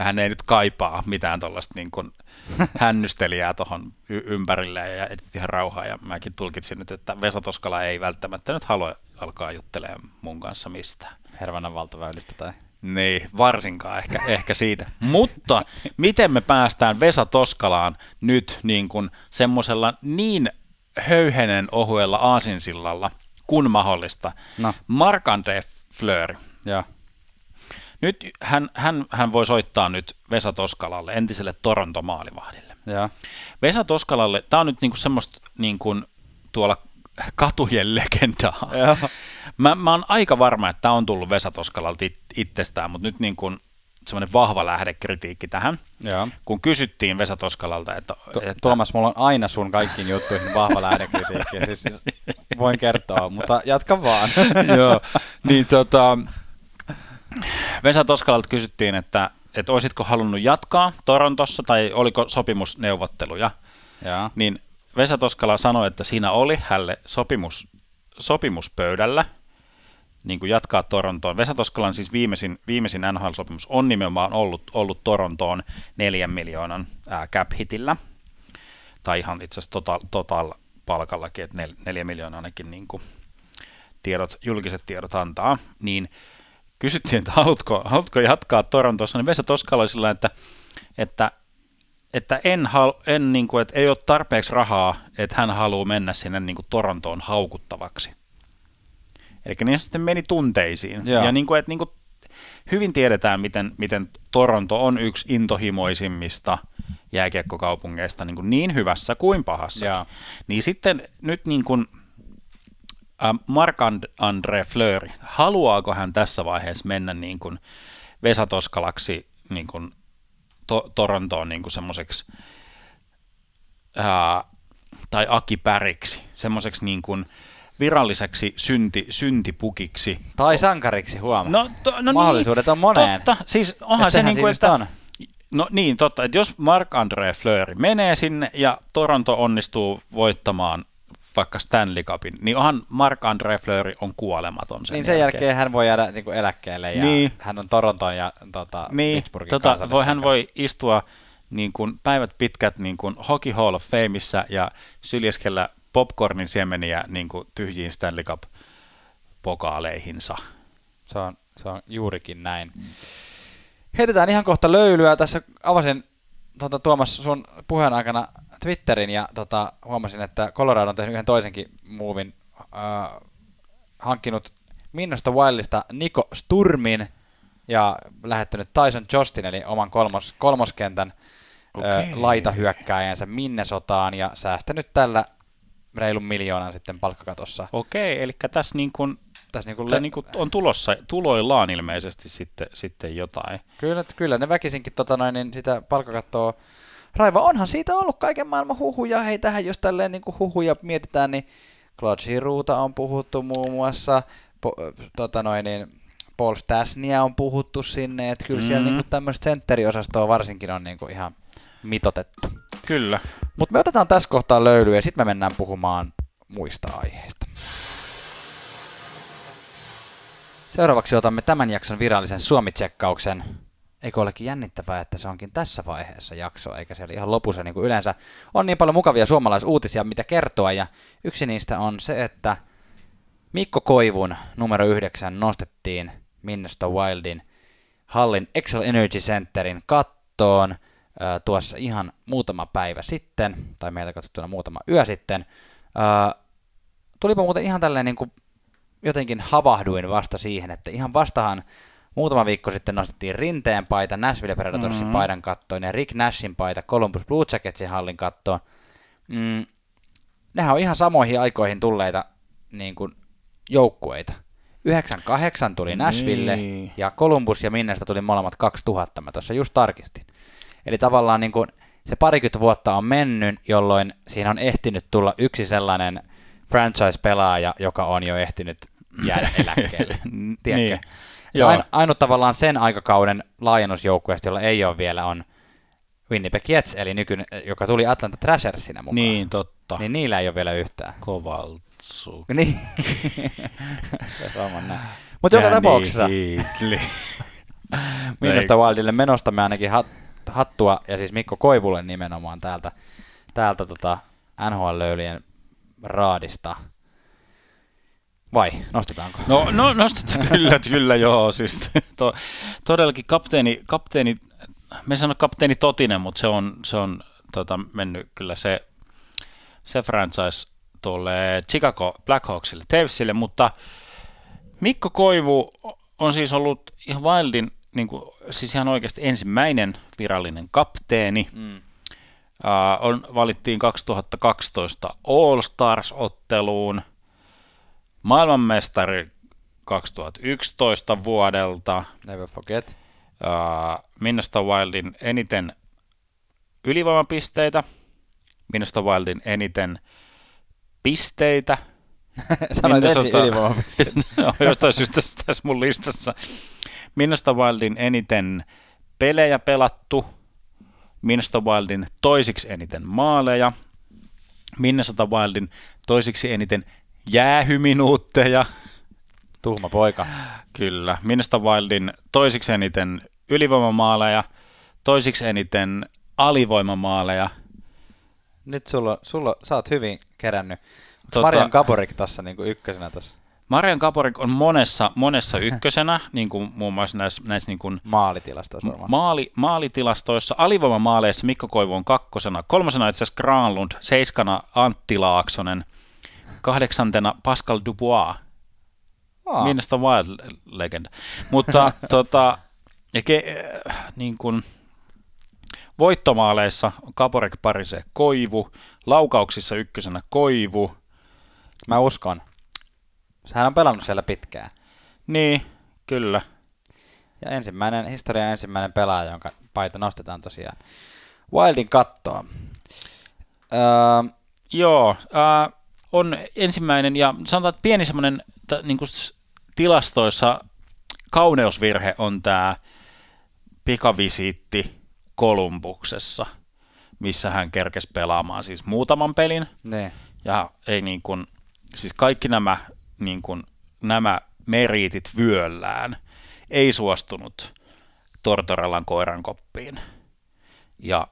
ja hän ei nyt kaipaa mitään tuollaista niin kuin hännystelijää tuohon y- ympärilleen ja etit ihan rauhaa, ja mäkin tulkitsin nyt, että Vesa Toskala ei välttämättä nyt halua alkaa juttelemaan mun kanssa mistään. Hervannan valtaväylistä tai... Niin, varsinkaan ehkä, ehkä siitä. Mutta miten me päästään Vesa Toskalaan nyt niin kuin semmoisella niin höyhenen ohuella aasinsillalla kuin mahdollista? No. Marc-André Fleury. Joo. Nyt hän, hän, hän voi soittaa nyt Vesa Toskalalle, entiselle Toronto-maalivahdille. Joo. Vesa Toskalalle, tämä on nyt niinku semmoista niin kuin tuolla katujen legendaa. Joo. Mä, mä oon aika varma, että tämä on tullut Vesa Toskalalta it, itsestään, mutta nyt niin kuin semmoinen vahva lähdekritiikki tähän. Joo. Kun kysyttiin Vesa Toskalalta, että... Tu- että Tuomas, mulla on aina sun kaikkiin juttuihin vahva lähdekritiikki. Siis, siis voin kertoa, mutta jatka vaan. Joo, niin tota, Vesa Toskalalta kysyttiin, että, että olisitko halunnut jatkaa Torontossa tai oliko sopimusneuvotteluja, Joo. niin Vesa Toskala sanoi, että siinä oli hälle sopimus, sopimuspöydällä niin kuin jatkaa Torontoon. Vesa Toskalan siis viimeisin, viimeisin NHL-sopimus on nimenomaan ollut, ollut Torontoon neljän miljoonan ää, cap-hitillä, tai ihan itse asiassa total, total palkallakin, että nel, neljä miljoonaa ainakin niin kuin tiedot, julkiset tiedot antaa, niin kysyttiin, että haluatko, haluatko jatkaa Torontossa, niin Vesa Toskala oli sillä, että, että että, en hal, en, niin kuin, että ei ole tarpeeksi rahaa, että hän haluaa mennä sinne niin kuin Torontoon haukuttavaksi. Eli niin se sitten meni tunteisiin. Joo. Ja niin kuin, että niin kuin, hyvin tiedetään, miten, miten Toronto on yksi intohimoisimmista jääkiekkokaupungeista niin, kuin niin hyvässä kuin pahassa. Niin sitten nyt niin kuin, äh, Marc-André Fleury, haluaako hän tässä vaiheessa mennä niin kuin Vesa Toskalaksi niin kuin to- Torontoon niin kuin semmoiseksi ää, tai Aki Päriksi, semmoiseksi niin kuin viralliseksi synti, syntipukiksi. Tai sankariksi huomaa. No, to, no Mahdollisuudet niin, on moneen. Totta, siis onhan Et se niin kuin, että, just No niin, totta, että jos Marc-André Fleury menee sinne ja Toronto onnistuu voittamaan vaikka Stanley Cupin, niin onhan Marc-André Fleury on kuolematon sen niin sen jälkeen hän voi jäädä niin kuin eläkkeelle ja Niin. hän on Toronton ja tota, Niin, Pittsburghin tota, voi, hän voi istua niin kuin päivät pitkät niin kuin Hockey Hall of Fameissa ja syljeskellä popcornin siemeniä niin kuin tyhjiin Stanley Cup pokaaleihinsa. Se on, se on juurikin näin. Heitetään ihan kohta löylyä. Tässä avasin tota, Tuomas sun puheen aikana Twitterin ja tota, huomasin, että Colorado on tehnyt yhden toisenkin muuvin. Äh, hankkinut Minnosta Wildista Niko Sturmin ja lähettänyt Tyson Jostin, eli oman kolmos, kolmoskentän äh, laitahyökkääjänsä Minnesotaan ja säästänyt tällä reilun miljoonan sitten palkkakatossa. Okei, eli tässä niin kuin, Tässä niin kuin tämä niin on tulossa, tuloillaan ilmeisesti sitten, sitten jotain. Kyllä, kyllä ne väkisinkin tota noin, niin sitä palkkakattoa raiva. Onhan siitä ollut kaiken maailman huhuja. Hei, tähän jos tälleen niin huhuja mietitään, niin Claude Girouta on puhuttu muun muassa. Po, tota noin, niin Paul Stasnia on puhuttu sinne, että kyllä siellä Mhm. niin tämmöistä sentteriosastoa varsinkin on niin kuin ihan mitotettu. Kyllä. Mutta me otetaan tässä kohtaa löylyä ja sitten me mennään puhumaan muista aiheista. Seuraavaksi otamme tämän jakson virallisen Suomi-tsekkauksen. Eikö olekin jännittävää, että se onkin tässä vaiheessa jaksoa, eikä siellä ihan lopussa niin kuin yleensä. On niin paljon mukavia suomalaisuutisia, mitä kertoa, ja yksi niistä on se, että Mikko Koivun numero 9 nostettiin Minnesota Wildin hallin Excel Energy Centerin kattoon ää, tuossa ihan muutama päivä sitten, tai meiltä katsottuna muutama yö sitten. Ää, tulipa muuten ihan tälleen niin kuin jotenkin havahduin vasta siihen, että ihan vastahan muutama viikko sitten nostettiin Rinteen paita Nashville Predatorsin Mhm. paidan kattoon ja Rick Nashin paita Columbus Blue Jacketsin hallin kattoon. Mm, nehän on ihan samoihin aikoihin tulleita niin kuin joukkueita. 98 tuli Nashville Niin. ja Columbus ja Minnestä tuli molemmat 2000, mä tuossa just tarkistin. Eli tavallaan niin kuin se parikymmentä vuotta on mennyt, jolloin siinä on ehtinyt tulla yksi sellainen franchise-pelaaja, joka on jo ehtinyt jäädä eläkkeelle. Tiedätkö? Niin. Joo. ain, ainut tavallaan sen aikakauden laajennusjoukkueesta, jolla ei ole vielä, on Winnipeg Jets, eli nykyinen, joka tuli Atlanta Thrashersina mukaan. Niin, totta. Niin niillä ei ole vielä yhtään. Kovaltsu. Niin. se on näin. Mutta joka tapauksessa Minusta Wildille menosta me ainakin hat, hattua, ja siis Mikko Koivulle nimenomaan täältä, täältä tota NHL-löylien raadista. Vai, nostetaanko? No, no nostetaan kyllä, kyllä joo. Siis to, todellakin kapteeni, kapteeni, me sano kapteeni Totinen, mutta se on, se on tota, mennyt kyllä se, se franchise tuolle Chicago Blackhawksille, Tavesille, mutta Mikko Koivu on siis ollut ihan Wildin, niin kuin, siis ihan oikeasti ensimmäinen virallinen kapteeni. Mm. Uh, on, valittiin 2012 All Stars-otteluun, maailmanmestari 2011 vuodelta. Never forget. Uh, Minnesota Wildin eniten ylivoimapisteitä, Minnesota Wildin eniten pisteitä. Sanoit ensin ylivoimapisteitä. no, jostain syystä tässä, tässä mun listassa. Minnesota Wildin eniten pelejä pelattu, Minnesota Wildin toisiksi eniten maaleja, Minnesota Wildin toisiksi eniten jäähyminuutteja. Tuhma poika. Kyllä. Minnesota Wildin toisiksi eniten ylivoimamaaleja, toisiksi eniten alivoimamaaleja. Nyt sulla, sulla, sä oot hyvin kerännyt. Tota, Marian Kaporik tuossa niin ykkösenä tuossa? Marian Kaporik on monessa, monessa ykkösenä, niin kuin muun muassa näissä, näissä niin kuin maalitilastoissa Maali, maalitilastoissa. Alivoimamaaleissa Mikko Koivu on kakkosena, kolmosena itse asiassa Granlund, seiskana Antti Laaksonen, kahdeksantena Pascal Dubois, Aa. Minnesota Wild legend. Mutta tota, ja ke, niin kuin, voittomaaleissa Kaporek Parise Koivu, laukauksissa ykkösenä Koivu. Mä uskon. Hän on pelannut siellä pitkään. Niin, kyllä. Ja ensimmäinen, historian ensimmäinen pelaaja, jonka paita nostetaan tosiaan Wildin kattoa. Öö, Joo, äh, on ensimmäinen ja sanotaan, että pieni semmoinen t- niin tilastoissa kauneusvirhe on tämä pikavisiitti Kolumbuksessa, missä hän kerkesi pelaamaan siis muutaman pelin. Ne. Ja ei niin kuin, siis kaikki nämä, niin kuin, nämä meriitit vyöllään ei suostunut Tortorellan koirankoppiin. Ja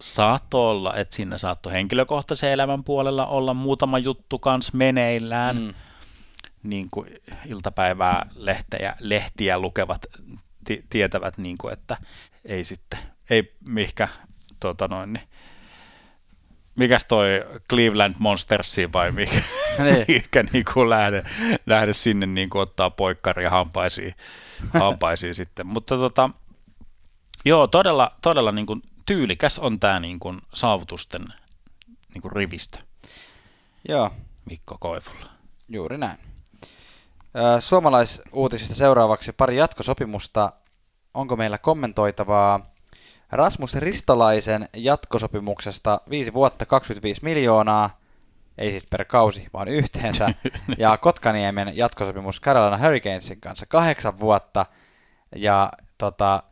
saattoi olla, että sinne saattoi henkilökohtaisen elämän puolella olla muutama juttu kanssa meneillään. Mm. Niin kuin iltapäivää lehtejä, lehtiä lukevat t- tietävät, niin kuin, että ei sitten, ei mihkä, tota noin, niin, mikäs toi Cleveland Monstersi vai mikä, niin. mikä niin kuin lähde, lähde sinne niin kuin ottaa poikkaria hampaisiin, hampaisiin sitten. Mutta tota, joo, todella, todella niin kuin tyylikäs on tämä niin kuin saavutusten niin kuin rivistö. Joo. Mikko Koivulla. Juuri näin. Suomalaisuutisista seuraavaksi pari jatkosopimusta. Onko meillä kommentoitavaa Rasmus Ristolaisen jatkosopimuksesta 5 vuotta 25 miljoonaa, ei siis per kausi, vaan yhteensä, ja Kotkaniemen jatkosopimus Carolina Hurricanesin kanssa 8 vuotta, ja tota,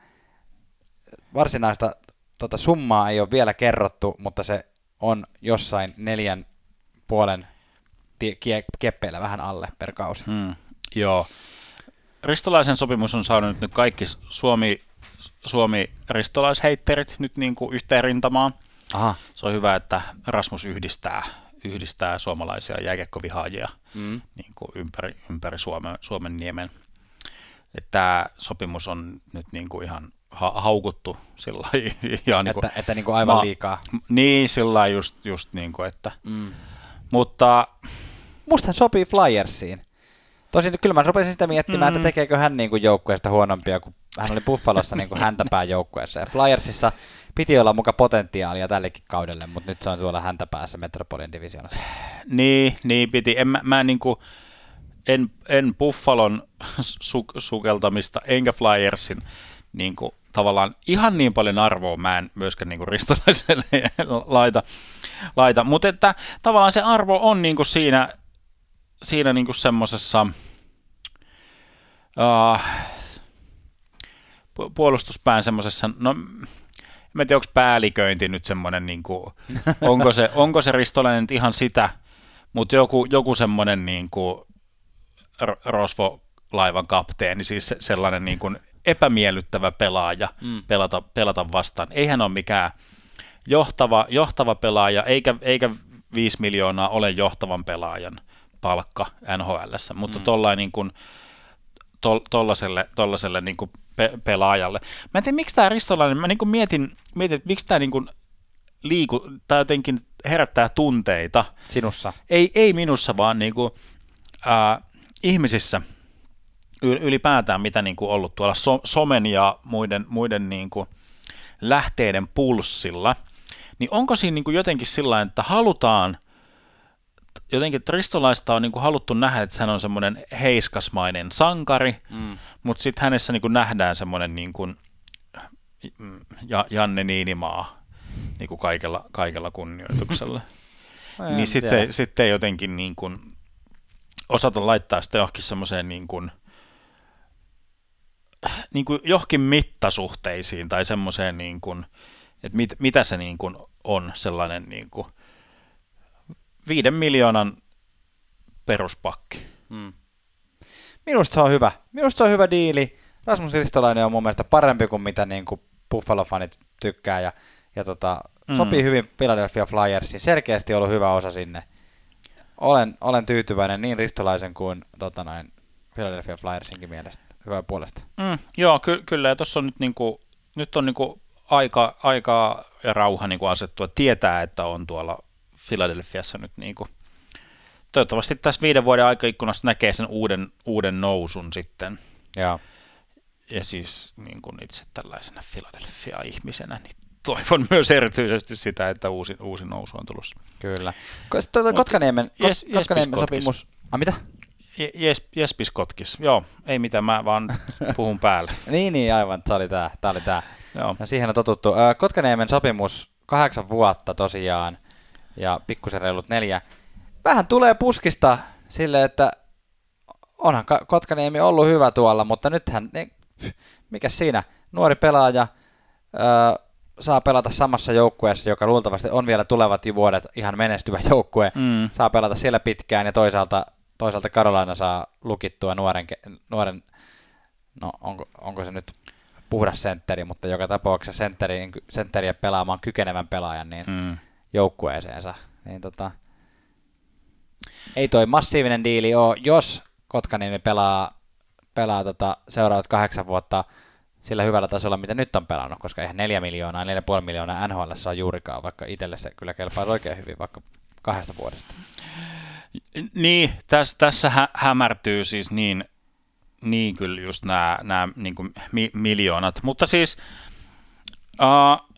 varsinaista tota, summaa ei ole vielä kerrottu, mutta se on jossain neljän puolen tie- keppeillä vähän alle per kausi. Hmm. Joo. Ristolaisen sopimus on saanut nyt kaikki Suomi, Suomi ristolaisheitterit nyt niin kuin yhteen rintamaan. Aha. Se on hyvä, että Rasmus yhdistää, yhdistää suomalaisia jääkiekkovihaajia mm. niin kuin ympäri, ympäri Suomen, Suomen niemen. Että tämä sopimus on nyt niin kuin ihan ha- haukuttu sillä ja niin kuin, että, että niin kuin aivan ma- liikaa. Niin, sillä just, just niin kuin, että. Mm. Mutta... Musta hän sopii Flyersiin. Tosin kyllä mä rupesin sitä miettimään, mm. että tekeekö hän niin kuin joukkueesta huonompia, kun hän oli Buffalossa niin kuin häntäpään joukkueessa. Ja Flyersissa piti olla muka potentiaalia tällekin kaudelle, mutta nyt se on tuolla häntäpäässä Metropolin divisioonassa. Niin, niin piti. En, mä, mä niin kuin, en, en Buffalon su- sukeltamista enkä Flyersin niin kuin, tavallaan ihan niin paljon arvoa mä en myöskään niin kuin ristolaiselle laita, laita. mutta että tavallaan se arvo on niin kuin siinä, siinä niin kuin semmoisessa uh, puolustuspään semmoisessa, no mä en tiedä, onko päälliköinti nyt semmoinen, niin kuin, onko, se, onko se Ristolainen nyt ihan sitä, mutta joku, joku semmoinen niin kuin Rosvo-laivan kapteeni, siis sellainen niin kuin epämiellyttävä pelaaja mm. pelata, pelata vastaan. Ei hän ole mikään johtava, johtava pelaaja, eikä, eikä 5 miljoonaa ole johtavan pelaajan palkka NHLssä, mutta mm. tollain niin kuin, tol, tollaselle, tollaselle niin kuin pe, pelaajalle. Mä en tiedä, miksi tämä Ristolainen, mä niin kuin mietin, mietin, että miksi tämä niin kuin liiku, tai jotenkin herättää tunteita. Sinussa? Ei, ei minussa, vaan niin kuin, äh, ihmisissä ylipäätään, mitä niin kuin ollut tuolla so, somen ja muiden, muiden niin kuin lähteiden pulssilla, niin onko siinä niin kuin jotenkin sillä että halutaan jotenkin Tristolaista on niin kuin haluttu nähdä, että hän on semmoinen heiskasmainen sankari, mm. mutta sitten hänessä niin kuin nähdään semmoinen niin kuin ja, Janne Niinimaa niin kuin kaikella, kaikella kunnioituksella. niin sitten, sitten jotenkin niin kuin osata laittaa sitä johonkin semmoiseen niin kuin, niin kuin johonkin mittasuhteisiin tai semmoiseen, niin kuin, että mit, mitä se niin kuin on sellainen niin kuin, viiden miljoonan peruspakki. Hmm. Minusta se on hyvä. Minusta se on hyvä diili. Rasmus Ristolainen on mun mielestä parempi kuin mitä niin kuin Buffalo-fanit tykkää ja, ja tota, mm. sopii hyvin Philadelphia Flyersiin. Selkeästi ollut hyvä osa sinne. Olen, olen tyytyväinen niin Ristolaisen kuin tota noin, Philadelphia Flyersinkin mielestä. Hyvää puolesta. Mm, joo, ky- kyllä. Ja tuossa on nyt, niinku, nyt on niinku aika, aika ja rauha niinku asettua. Tietää, että on tuolla Philadelphiassa nyt niin kuin, toivottavasti tässä viiden vuoden aikaikkunassa näkee sen uuden, uuden nousun sitten. Ja, ja siis niin kuin itse tällaisena Philadelphia-ihmisenä, niin toivon myös erityisesti sitä, että uusi, uusi nousu on tulossa. Kyllä. Tuota, Kotkaniemen, yes, Kotkaniemen sopimus... Ah, mitä? Jes, Jespis Kotkis. Joo, ei mitään, mä vaan puhun päälle. niin, niin, aivan. Tämä oli tämä. tämä, oli tämä. Joo. Ja siihen on totuttu. Kotkaniemen sopimus kahdeksan vuotta tosiaan ja pikkusen reilut neljä. Vähän tulee puskista sille, että onhan Kotkaniemi ollut hyvä tuolla, mutta nythän, niin, mikä siinä, nuori pelaaja öö, saa pelata samassa joukkueessa, joka luultavasti on vielä tulevat vuodet ihan menestyvä joukkue, mm. saa pelata siellä pitkään ja toisaalta, toisaalta Karolaina saa lukittua nuoren, nuoren no onko, onko se nyt puhdas sentteri, mutta joka tapauksessa sentteriä pelaamaan kykenevän pelaajan, niin mm joukkueeseensa. Niin tota, ei toi massiivinen diili ole, jos Kotkaniemi pelaa, pelaa tota seuraavat kahdeksan vuotta sillä hyvällä tasolla, mitä nyt on pelannut, koska eihän 4 miljoonaa, 4,5 miljoonaa NHL on juurikaan, vaikka itselle se kyllä kelpaa oikein hyvin vaikka kahdesta vuodesta. Niin, tässä, tässä hä- hämärtyy siis niin, niin kyllä just nämä, nämä niin kuin mi- miljoonat, mutta siis uh,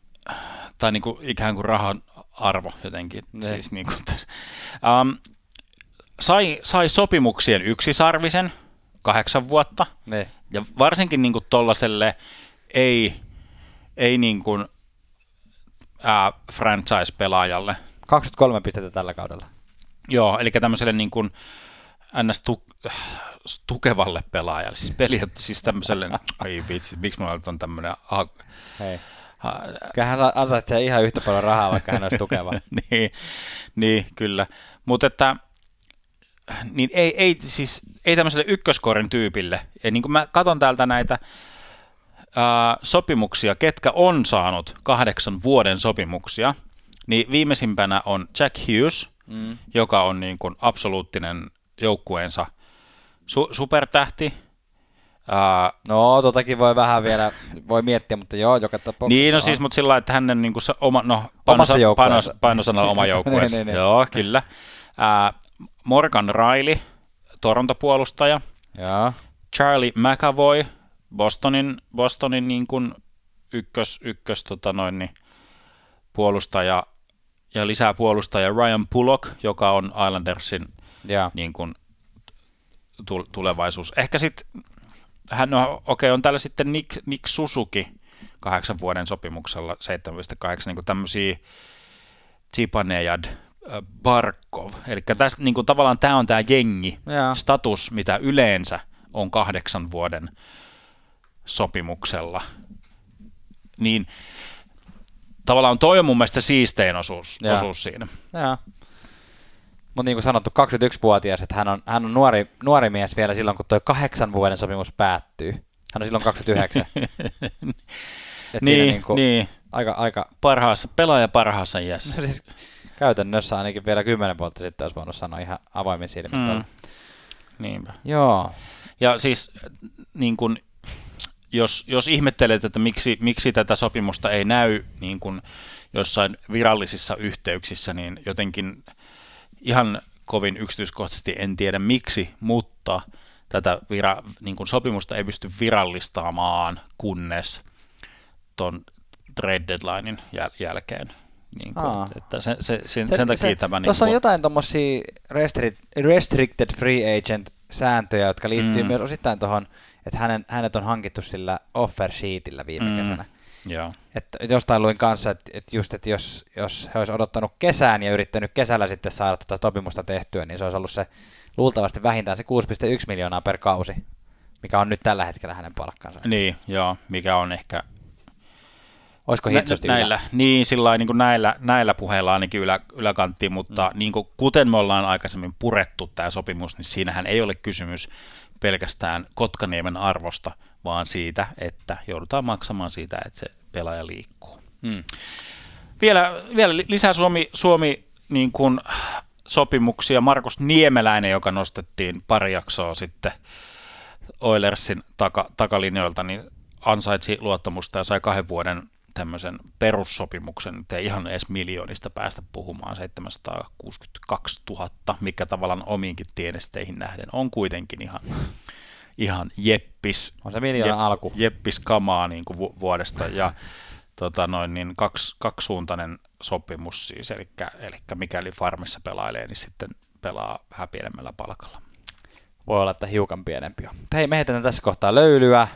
tai niin kuin ikään kuin rahan arvo jotenkin. Ne. Siis niin kuin Um, sai, sai sopimuksien yksisarvisen kahdeksan vuotta. Ne. Ja varsinkin niin tuollaiselle ei, ei niin kuin, ää, franchise-pelaajalle. 23 pistettä tällä kaudella. Joo, eli tämmöiselle niin kuin ns. Tu, tukevalle pelaajalle, siis peli, siis tämmöiselle, ai vitsi, miksi mulla on tämmöinen, Hei Kyllä hän ansaitsee ihan yhtä paljon rahaa, vaikka hän olisi tukeva. niin, niin, kyllä. Mutta että niin ei, ei, siis, ei tämmöiselle ykköskorin tyypille. Ja niin kuin mä katson täältä näitä ää, sopimuksia, ketkä on saanut kahdeksan vuoden sopimuksia, niin viimeisimpänä on Jack Hughes, mm. joka on niin kuin absoluuttinen joukkueensa su- supertähti, Uh, no, totakin voi vähän vielä, voi miettiä, mutta joo, joka tapauksessa Niin, no siis, mutta sillä että hänen niin kuin se oma, no, painosa, painos, painosanalla oma joukkueessa. niin, niin, niin. Joo, kyllä. Uh, Morgan Riley, Toronto-puolustaja. Ja. Charlie McAvoy, Bostonin, Bostonin niin kuin ykkös, ykkös tota noin, niin, puolustaja ja lisää puolustaja Ryan Pullock, joka on Islandersin ja. niin kuin, tulevaisuus. Ehkä sitten hän on, okei, okay, on täällä sitten Nick, Nick Susuki kahdeksan vuoden sopimuksella 7,8, niin tämmöisiä Zipanejad, Barkov. Eli tästä, niin kuin, tavallaan tämä on tämä jengi, ja. status, mitä yleensä on kahdeksan vuoden sopimuksella. Niin tavallaan toi on mun mielestä siistein osuus, Joo. osuus siinä. Joo. Mutta niin kuin sanottu, 21-vuotias, että hän on, hän on nuori, nuori mies vielä silloin, kun tuo kahdeksan vuoden sopimus päättyy. Hän on silloin 29. Et siinä niin, niin kuin niin, aika, aika parhaassa, pelaaja parhaassa iässä. No siis käytännössä ainakin vielä kymmenen vuotta sitten olisi voinut sanoa ihan avoimin silmin. Mm. Niinpä. Joo. Ja siis niin kun, jos, jos ihmettelet, että miksi, miksi tätä sopimusta ei näy niin kun jossain virallisissa yhteyksissä, niin jotenkin ihan kovin yksityiskohtaisesti en tiedä miksi, mutta tätä vira, niin kun sopimusta ei pysty virallistamaan, kunnes ton trade deadlinein jäl- jälkeen. Niin Aa. että se, se, sen, sen takia tämä... Tuossa niin on jotain tuommoisia restri- restricted free agent sääntöjä, jotka liittyy mm. myös osittain tuohon, että hänen, hänet on hankittu sillä offer sheetillä viime Mm. kesänä. Joo. Että jostain luin kanssa, että, että just, että jos, jos he olisi odottanut kesään ja yrittänyt kesällä sitten saada tuota sopimusta tehtyä, niin se olisi ollut se luultavasti vähintään se 6,1 miljoonaa per kausi, mikä on nyt tällä hetkellä hänen palkkansa. Niin, joo, mikä on ehkä Olisiko Nä, hitsosti näillä, niin, sillä niin kuin näillä, näillä puheilla ainakin ylä, yläkanttiin, mutta mm. niin kuin, kuten me ollaan aikaisemmin purettu tämä sopimus, niin siinähän ei ole kysymys pelkästään Kotkaniemen arvosta, vaan siitä, että joudutaan maksamaan siitä, että se pelaaja liikkuu. Mm. Vielä, vielä li- lisää Suomi, Suomi niin kuin, sopimuksia. Markus Niemeläinen, joka nostettiin pari jaksoa sitten Oilersin taka, takalinjoilta, niin ansaitsi luottamusta ja sai kahden vuoden tämmöisen perussopimuksen, nyt ei ihan edes miljoonista päästä puhumaan, 762 000, mikä tavallaan omiinkin tienesteihin nähden on kuitenkin ihan, ihan jeppis, On se miljoona Jep- alku. jeppis kamaa niin kuin vu- vuodesta ja tota noin, niin kaksi, kaksisuuntainen sopimus siis, eli, eli mikäli farmissa pelailee, niin sitten pelaa vähän pienemmällä palkalla. Voi olla, että hiukan pienempi on. Hei, me heitetään tässä kohtaa löylyä,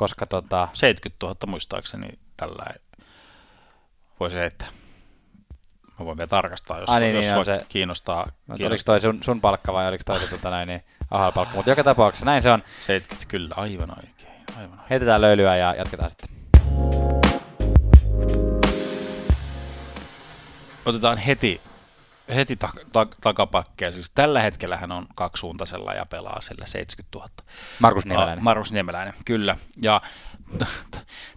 koska tota, 70 000 muistaakseni tällä voisi heittää. Mä voin vielä tarkastaa, jos, niin, jos niin, se- kiinnostaa. no, oliko kiinnostaa. toi sun, sun palkka vai oliko toi se tota, näin, niin, ahal palkka, mutta joka tapauksessa näin se on. 70, kyllä, aivan oikein. Aivan oikein. Heitetään löylyä ja jatketaan sitten. Otetaan heti, heti ta- ta- takapakkeja. Siis tällä hetkellä hän on kaksisuuntaisella ja pelaa sillä 70 000. Markus Niemeläinen. Ah, Markus Niemeläinen, kyllä. Ja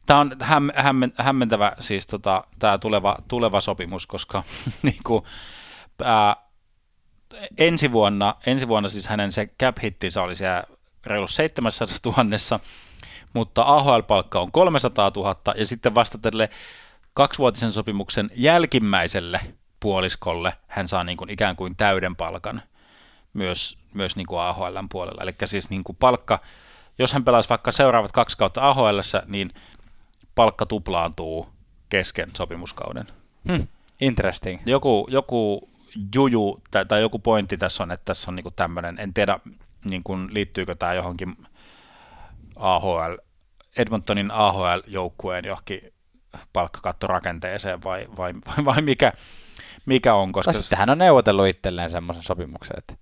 tämä on häm, hämmen, hämmentävä siis tota, tämä tuleva, tuleva sopimus, koska niinku, ää, ensi, vuonna, ensi vuonna siis hänen se cap hittinsä oli siellä reilu 700 000, mutta AHL-palkka on 300 000 ja sitten vasta tälle kaksivuotisen sopimuksen jälkimmäiselle puoliskolle hän saa niin kuin ikään kuin täyden palkan myös, myös niin kuin AHLn puolella. Eli siis niin kuin palkka, jos hän pelaisi vaikka seuraavat kaksi kautta AHL, niin palkka tuplaantuu kesken sopimuskauden. Hmm. Interesting. Joku, joku juju tai, tai joku pointti tässä on, että tässä on niin kuin tämmöinen, en tiedä niin kuin, liittyykö tämä johonkin AHL, Edmontonin AHL-joukkueen johonkin palkkakattorakenteeseen vai, vai, vai, vai mikä, mikä on, koska... Tai sitten hän on neuvotellut itselleen semmoisen sopimuksen, että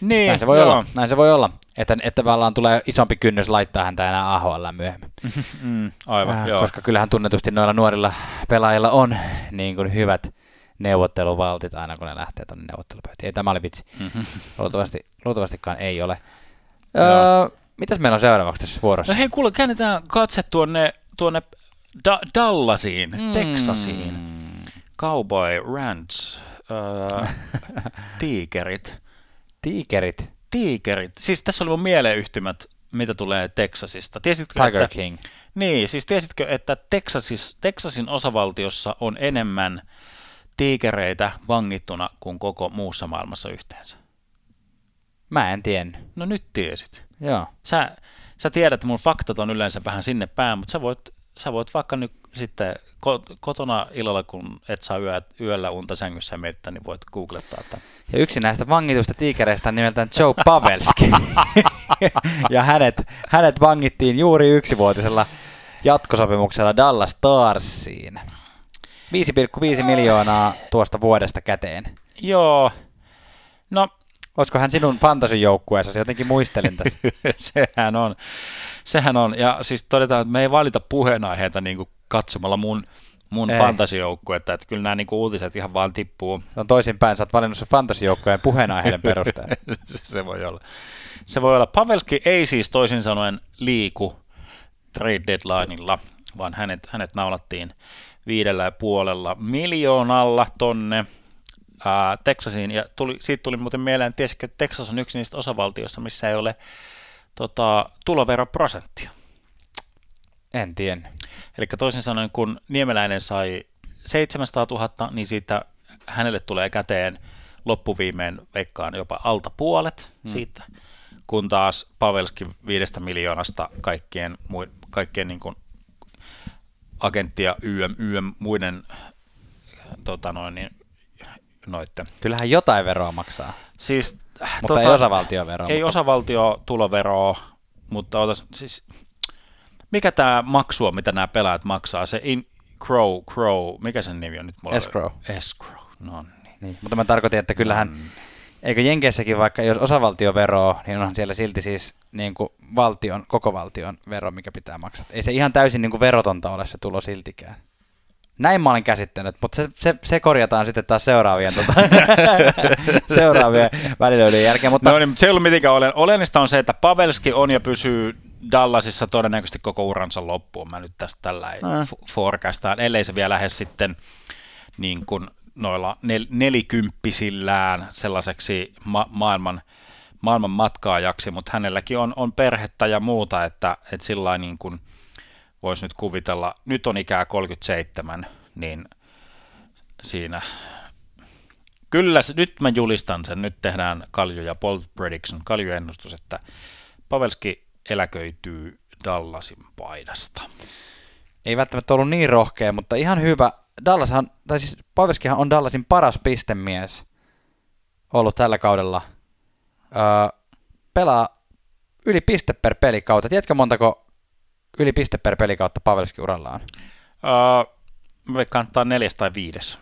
niin, näin se voi joo. olla. Näin se voi olla. Että, että tavallaan tulee isompi kynnys laittaa häntä enää AHL myöhemmin. Mm, aivan, Äh, joo. Koska kyllähän tunnetusti noilla nuorilla pelaajilla on niin kuin hyvät neuvotteluvaltit aina, kun ne lähtee tuonne neuvottelupöytiin. Ei, tämä oli vitsi. Mhm. Luultavasti, luultavastikaan ei ole. Joo. Öö, mitäs meillä on seuraavaksi tässä vuorossa? No hei, kuule, käännetään katse tuonne, tuonne da- Dallasiin, mm. Texasiin. Cowboy Ranch, äh, tiikerit. Tiikerit. Tiikerit. Siis tässä oli mun mieleyhtymät, mitä tulee Texasista. Tiesitkö, Tiger että, King. Niin, siis tiesitkö, että Texasis, Texasin osavaltiossa on enemmän tiikereitä vangittuna kuin koko muussa maailmassa yhteensä? Mä en tiennyt. No nyt tiesit. Joo. Sä, sä tiedät, että mun faktat on yleensä vähän sinne päin, mutta sä voit, sä voit vaikka nyt sitten ko- kotona illalla, kun et saa yö, yöllä unta sängyssä ja miettiä, niin voit googlettaa tämän. Ja yksi näistä vangitusta tiikereistä on nimeltään Joe Pavelski. ja hänet, hänet vangittiin juuri yksivuotisella jatkosopimuksella Dallas Starsiin. 5,5 miljoonaa tuosta vuodesta käteen. Joo, no Olisiko hän sinun fantasyjoukkueessasi? Jotenkin muistelin tässä. sehän on, sehän on, ja siis todetaan, että me ei valita puheenaiheita niin kuin katsomalla mun, mun fantasijoukkuetta, että kyllä nämä niin kuin uutiset ihan vaan tippuu. Se on toisinpäin, sä oot valinnut sun fantasijoukkojen puheenaiheiden perusteella. se voi olla. Se voi olla. Pavelski ei siis toisin sanoen liiku trade deadlineilla, vaan hänet, hänet naulattiin viidellä ja puolella miljoonalla tonne ää, Texasiin. Ja tuli, siitä tuli muuten mieleen, tiesitkö, että Texas on yksi niistä osavaltioista, missä ei ole tota, tuloveroprosenttia. En tiedä. Eli toisin sanoen, kun Niemeläinen sai 700 000, niin siitä hänelle tulee käteen loppuviimeen veikkaan jopa alta puolet hmm. siitä, kun taas Pavelski viidestä miljoonasta kaikkien, kaikkien niin kuin agenttia YM, YM muiden tota noin, niin, noitten. Kyllähän jotain veroa maksaa, Siis, mutta ei osavaltioveroa. Ei mutta osavaltio tuloveroa, mutta otas, siis, mikä tämä maksu on, mitä nämä pelaajat maksaa? Se in, Crow, Crow, mikä sen nimi on nyt? Mulla Escrow. Escrow, no niin. Niin, mutta mä tarkoitin, että kyllähän, Mm. eikö Jenkeissäkin vaikka, jos osavaltioveroa, niin onhan siellä silti siis niin kuin valtion, koko valtion vero, mikä pitää maksaa. Ei se ihan täysin niin kuin verotonta ole se tulo siltikään. Näin mä olen käsittänyt, mutta se, se, se korjataan sitten taas seuraavien, tota, seuraavien välilöiden jälkeen. Mutta No niin, mutta se ei ollut mitenkään olen. Olennaista on se, että Pavelski on ja pysyy Dallasissa todennäköisesti koko uransa loppuun. Mä nyt tästä tällä Ah. f- forecastaan, ellei se vielä lähde sitten niin kuin noilla nel- nelikymppisillään sellaiseksi ma- maailman, maailman matkaajaksi, mutta hänelläkin on, on perhettä ja muuta, että, että sillä niin kuin voisi nyt kuvitella, nyt on ikää 37, niin siinä Kyllä, nyt mä julistan sen. Nyt tehdään Kalju ja Bold Prediction, Kalju-ennustus, että Pavelski eläköityy Dallasin paidasta. ei välttämättä ollut niin rohkea, mutta ihan hyvä. Dallashan, tai siis Paveskihan on Dallasin paras pistemies ollut tällä kaudella. Öö, pelaa yli piste per pelikautta. Tiedätkö montako yli piste per pelikautta Pavelski uralla on? Uh, veikkaan, että tää on neljäs tai viides.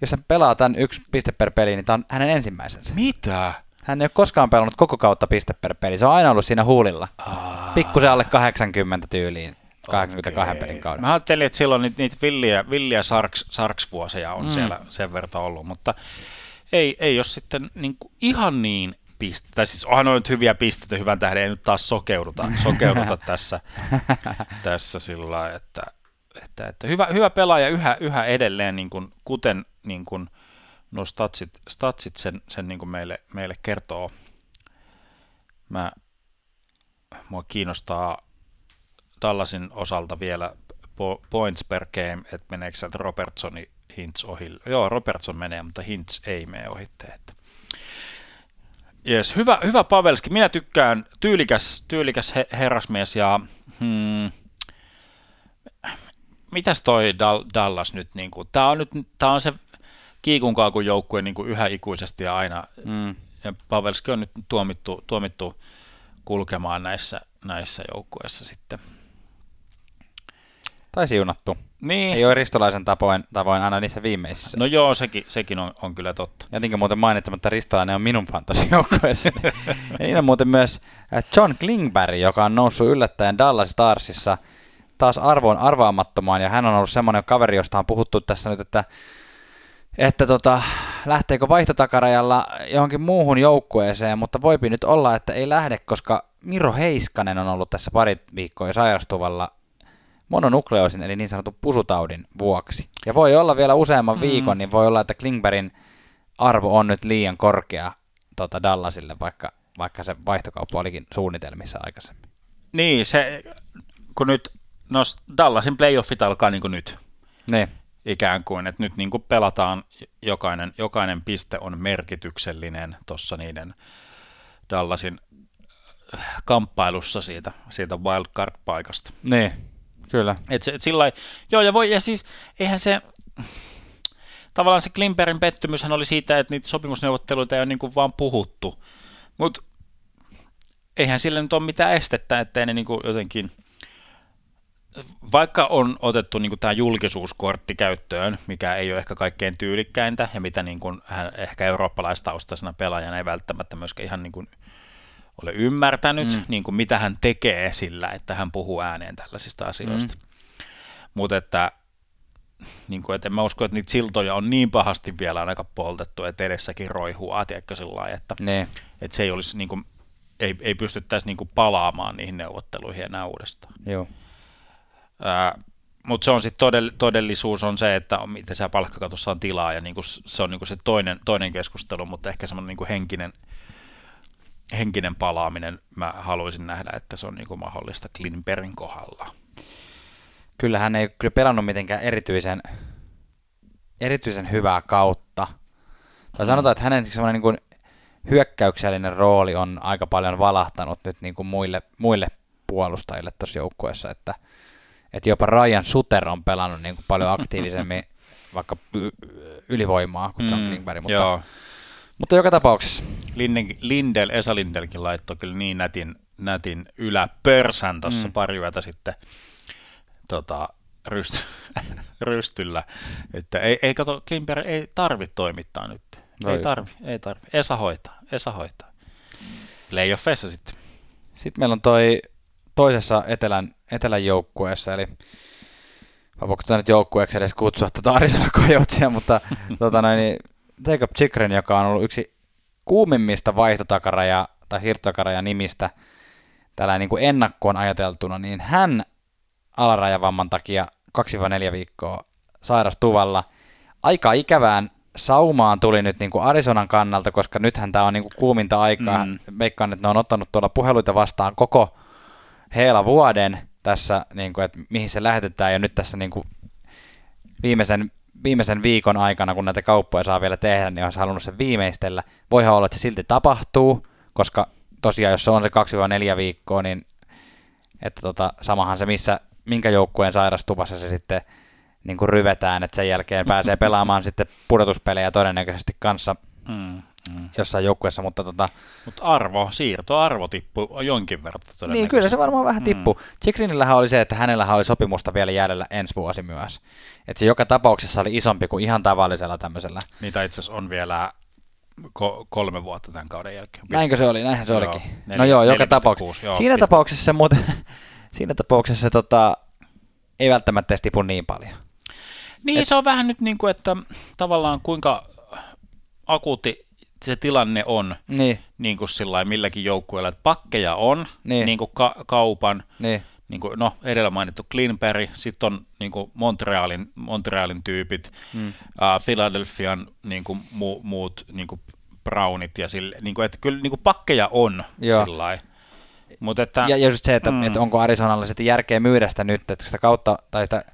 Jos hän pelaa tämän yksi piste per peli, niin tämä on hänen ensimmäisensä. Mitä? Hän ei ole koskaan pelannut koko kautta piste per peli. Se on aina ollut siinä huulilla. Pikkusen alle 80 tyyliin. 82 Okei. pelin kauden. Mä ajattelin, että silloin niitä, niitä villiä, villiä sarks, sarks-vuosia on Mm. siellä sen verran ollut, mutta ei, ei ole sitten niin kuin ihan niin piste. Tai siis onhan on nyt hyviä pisteitä, hyvän tähden ei nyt taas sokeuduta, sokeuduta tässä, tässä sillä lailla, että, että, että hyvä, hyvä pelaaja yhä, yhä edelleen, niin kuin, kuten niin kuin nuo statsit, statsit sen, sen niin kuin meille, meille kertoo. Mä, mua kiinnostaa Dallasin osalta vielä po- points per game, että meneekö sieltä Robertsoni Hintz ohi. Joo, Robertson menee, mutta Hintz ei mene ohitte. Että. Yes, hyvä, hyvä Pavelski. Minä tykkään tyylikäs, tyylikäs he, herrasmies ja hmm, mitäs toi Dal- Dallas nyt? Niin kuin, tää on nyt tää on se kiikun kaakun joukkue niin kuin yhä ikuisesti ja aina. Mm. Ja Pavelski on nyt tuomittu, tuomittu kulkemaan näissä, näissä joukkueissa sitten. Tai siunattu. Niin. Ei ole ristolaisen tavoin, tavoin aina niissä viimeisissä. No joo, sekin, sekin on, on kyllä totta. Jätinkö muuten mainitsematta Ristolainen on minun fantasijoukkueessa. ja niin on muuten myös äh, John Klingberg, joka on noussut yllättäen Dallas Starsissa taas arvoon arvaamattomaan. Ja hän on ollut semmoinen kaveri, josta on puhuttu tässä nyt, että, että tota, lähteekö vaihtotakarajalla johonkin muuhun joukkueeseen, mutta voipi nyt olla, että ei lähde, koska Miro Heiskanen on ollut tässä pari viikkoa jo sairastuvalla mononukleosin, eli niin sanotun pusutaudin vuoksi. Ja voi olla vielä useamman Mm. viikon, niin voi olla, että Klingbergin arvo on nyt liian korkea tota Dallasille, vaikka, vaikka se vaihtokauppa olikin suunnitelmissa aikaisemmin. Niin, se, kun nyt, no Dallasin playoffit alkaa niin kuin nyt Niin. ikään kuin, että nyt niin kuin pelataan, jokainen, jokainen piste on merkityksellinen tuossa niiden Dallasin äh, kamppailussa siitä, siitä wildcard-paikasta. Niin, kyllä. Et et sillä lailla- joo, ja, voi, ja siis eihän se, tavallaan se Klimperin pettymyshän oli siitä, että niitä sopimusneuvotteluita ei ole niin kuin vaan puhuttu, mutta eihän sillä nyt ole mitään estettä, ettei ne niin kuin jotenkin, vaikka on otettu niin tämä julkisuuskortti käyttöön, mikä ei ole ehkä kaikkein tyylikkäintä, ja mitä niin kuin hän ehkä eurooppalaistaustaisena pelaajana ei välttämättä myöskään ihan niin kuin ole ymmärtänyt, mm. niin kuin mitä hän tekee sillä, että hän puhuu ääneen tällaisista asioista. Mm. Mutta että, niin kuin, että en mä usko, että niitä siltoja on niin pahasti vielä aika poltettu, että edessäkin roihuu, tiedätkö sillä lailla, että, Ne. että se ei olisi niin kuin, ei, ei pystyttäisi niin kuin palaamaan niihin neuvotteluihin enää uudestaan. Joo. Mutta se on sitten todell, todellisuus on se, että on, miten se palkkakatossa on tilaa ja niinku, se on niinku se toinen, toinen keskustelu, mutta ehkä semmoinen niinku henkinen, henkinen palaaminen mä haluaisin nähdä, että se on niinku mahdollista Klinbergin kohdalla. Kyllä hän ei kyllä pelannut mitenkään erityisen, erityisen hyvää kautta. Tai sanotaan, että hänen semmoinen niin kuin hyökkäyksellinen rooli on aika paljon valahtanut nyt niin kuin muille, muille puolustajille tuossa joukkueessa, että, että jopa Ryan Suter on pelannut niin kuin paljon aktiivisemmin vaikka ylivoimaa kuin John mm, Klingberg, mutta, joo. Mutta joka tapauksessa. Linden, Lindel, Esa Lindelkin laittoi kyllä niin nätin, nätin yläpörsän tuossa mm. pari yötä sitten tota, ryst, rystyllä, että ei, ei kato, Klimper ei tarvitse toimittaa nyt. No ei tarvi, ei tarvi. Esa hoitaa, Esa hoitaa. Playoffeissa sitten. Sitten meillä on toi toisessa etelän, etelän joukkueessa, eli voiko tätä nyt joukkueeksi edes kutsua tuota Arizona mutta tota noin, niin Jacob Chikrin, joka on ollut yksi kuumimmista vaihtotakaraja tai siirtotakaraja nimistä tällä niin kuin ennakkoon ajateltuna, niin hän alarajavamman takia 2-4 viikkoa sairastuvalla. Aika ikävään saumaan tuli nyt niin kuin Arizonan kannalta, koska nythän tämä on niin kuin kuuminta aikaa. Mm. Veikkaan, että ne on ottanut tuolla puheluita vastaan koko heila vuoden tässä, niin kuin, että mihin se lähetetään, ja nyt tässä niin kuin viimeisen, viimeisen viikon aikana, kun näitä kauppoja saa vielä tehdä, niin olisi halunnut sen viimeistellä. Voihan olla, että se silti tapahtuu, koska tosiaan jos se on se 2-4 viikkoa, niin että tota, samahan se missä, minkä joukkueen sairastuvassa se sitten niin kuin ryvetään, että sen jälkeen pääsee pelaamaan sitten pudotuspelejä todennäköisesti kanssa mm, mm. jossain joukkueessa, mutta tota... Mut arvo, siirtoarvo tippuu jonkin verran Niin, kyllä se varmaan vähän tippuu. Mm. Chikrinillähän oli se, että hänellä oli sopimusta vielä jäljellä ensi vuosi myös. Että se joka tapauksessa oli isompi kuin ihan tavallisella tämmöisellä. Niitä itse asiassa on vielä ko- kolme vuotta tämän kauden jälkeen. Näinkö se oli? Näinhän se joo, olikin. Nel- no joo, joka tapauksessa. Joo, siinä, tapauksessa se muuten, siinä tapauksessa se tota, ei välttämättä edes tipu niin paljon. Niin, Et... se on vähän nyt niin kuin, että tavallaan kuinka akuutti se tilanne on niin, niin kuin sillä milläkin joukkueella, että pakkeja on, niin, niin kuin ka- kaupan, niin. Niin kuin, no, edellä mainittu Klinberg, sitten on niin kuin Montrealin, Montrealin tyypit, mm. uh, Philadelphian niin kuin, mu- muut niin kuin Brownit ja sille, niin kuin, että kyllä niin kuin pakkeja on sillä Mut että, ja, ja just se, että, mm. että onko Arizonalla sitten järkeä myydä sitä nyt, että sitä kautta tai sitä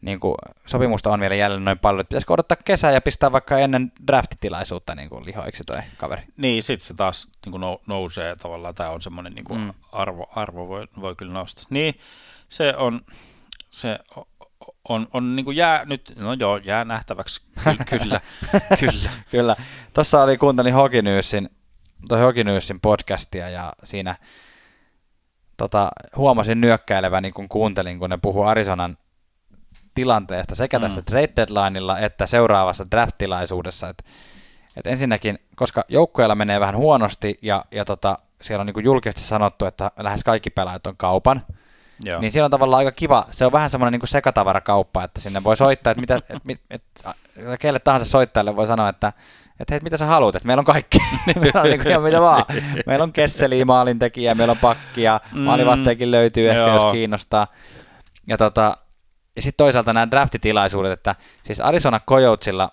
niin kuin, sopimusta on vielä jäljellä noin paljon, että pitäisikö odottaa kesää ja pistää vaikka ennen draftitilaisuutta niin kuin lihoiksi toi kaveri. Niin, sitten se taas niin kuin nousee tavallaan, tämä on semmoinen niin kuin mm. arvo, arvo voi, voi kyllä nostaa. Niin, se on, se on, on niin kuin jää nyt, no joo, jää nähtäväksi, kyllä, kyllä. kyllä. Tuossa oli, kuuntelin Hokinyysin, toi Hokinyysin podcastia ja siinä tota, huomasin nyökkäilevän, niin kun kuuntelin, kun ne puhuu Arizonan tilanteesta sekä mm. tässä trade deadlineilla että seuraavassa draft-tilaisuudessa. Et, et ensinnäkin, koska joukkueella menee vähän huonosti ja, ja tota, siellä on niin julkisesti sanottu, että lähes kaikki pelaajat on kaupan, Joo. niin siinä on tavallaan aika kiva, se on vähän semmoinen niin sekatavarakauppa, että sinne voi soittaa, että, mitä, et, et, et, et, kelle tahansa soittajalle voi sanoa, että että hei, mitä sä haluat, että meillä on kaikki, meillä on niin kuin mitä vaan. Meillä on Kesseliä maalintekijä, meillä on pakkia, mm, maalivahteikin löytyy ehkä, joo. jos kiinnostaa. Ja tota, ja sitten toisaalta nämä draftitilaisuudet, että siis Arizona Coyotesilla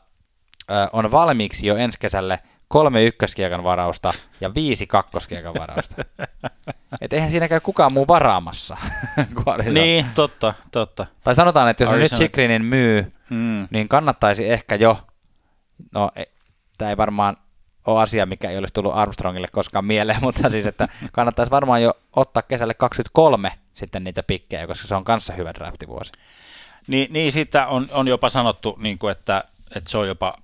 on valmiiksi jo ensi kesälle kolme ykköskiekan varausta ja viisi kakkoskiekan varausta. Et eihän siinä käy kukaan muu varaamassa. niin, totta, totta. Tai sanotaan, että jos Arizona... nyt Chikrinin myy, hmm. niin kannattaisi ehkä jo, no e, tämä ei varmaan ole asia, mikä ei olisi tullut Armstrongille koskaan mieleen, mutta siis, että kannattaisi varmaan jo ottaa kesälle 23 sitten niitä pikkejä, koska se on kanssa hyvä draftivuosi. Niin, niin siitä on, on jopa sanottu, niin kuin, että, että se on jopa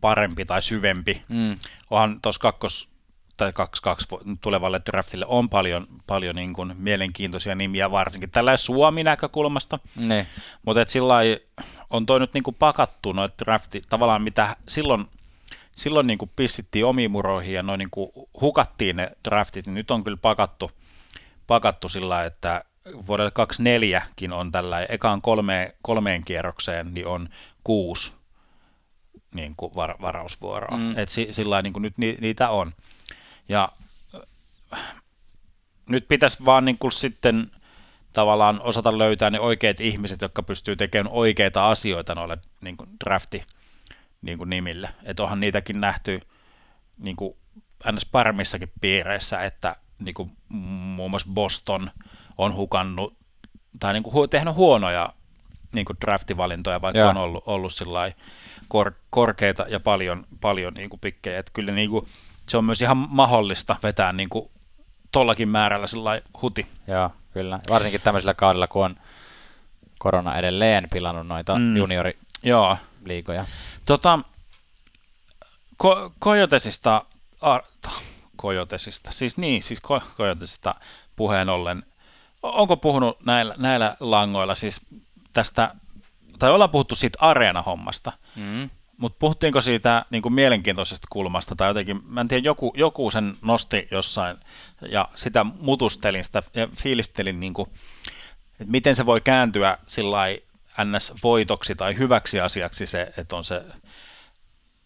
parempi tai syvempi. Mm. Onhan tuossa kakkos tai kaksi, kaksi tulevalle draftille on paljon, paljon niin kuin mielenkiintoisia nimiä, varsinkin tällä Suomi-näkökulmasta. Ne. Mutta sillä on toi nyt niin kuin pakattu noita drafti, tavallaan mitä silloin silloin niin kuin pissittiin omiin muroihin ja noin niin kuin hukattiin ne draftit, niin nyt on kyllä pakattu, pakattu sillä että vuodelle 24kin on tällä, ekaan kolmeen, kolmeen kierrokseen, niin on kuusi niin kuin var, varausvuoroa. Mm. Et si, sillä niin kuin nyt ni, niitä on. Ja äh, nyt pitäisi vaan niin kuin sitten tavallaan osata löytää ne oikeat ihmiset, jotka pystyy tekemään oikeita asioita noille niin kuin drafti niin kuin nimille. Että onhan niitäkin nähty niin kuin ns. paremmissakin piireissä, että niin kuin muun muassa Boston on hukannut tai niin kuin tehnyt huonoja niin kuin draftivalintoja, vaikka Joo. on ollut, ollut kor, korkeita ja paljon, paljon niin kuin pikkejä. Että kyllä niin kuin, se on myös ihan mahdollista vetää niin kuin tollakin määrällä sillä huti. Joo, kyllä. Varsinkin tämmöisellä kaudella, kun on korona edelleen pilannut noita mm. junioriliigoja. Tota, ko- Kojotesista, ar, Kojotesista, siis niin, siis ko- Kojotesista puheen ollen, onko puhunut näillä, näillä langoilla siis tästä, tai ollaan puhuttu siitä areenahommasta, mm. mutta puhuttiinko siitä niin kuin mielenkiintoisesta kulmasta, tai jotenkin, mä en tiedä, joku, joku sen nosti jossain, ja sitä mutustelin sitä, ja fiilistelin, niin kuin, että miten se voi kääntyä sillä NS-voitoksi tai hyväksi asiaksi se, että on se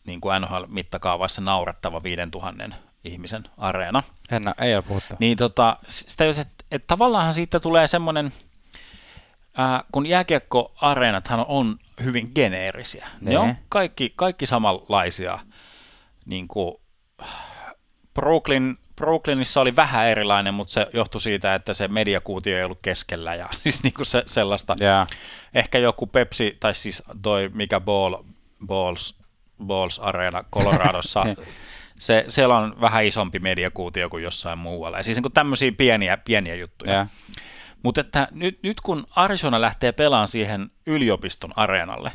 niin kuin NHL-mittakaavassa naurettava 5000 ihmisen areena. En, ei ole puhuttu. Niin tota, sitä, että, että tavallaan siitä tulee semmoinen, ää, kun jääkiekkoareenathan on hyvin geneerisiä. Ne, ne on kaikki, kaikki samanlaisia. Niin kuin Brooklyn, Brooklynissa oli vähän erilainen, mutta se johtui siitä, että se mediakuutio ei ollut keskellä ja siis niin kuin se, sellaista. Yeah. Ehkä joku Pepsi, tai siis toi mikä Ball, Balls, Balls Arena Coloradossa, se, siellä on vähän isompi mediakuutio kuin jossain muualla. Ja siis niin tämmöisiä pieniä, pieniä juttuja. Yeah. Mutta että nyt, nyt kun Arizona lähtee pelaamaan siihen yliopiston areenalle,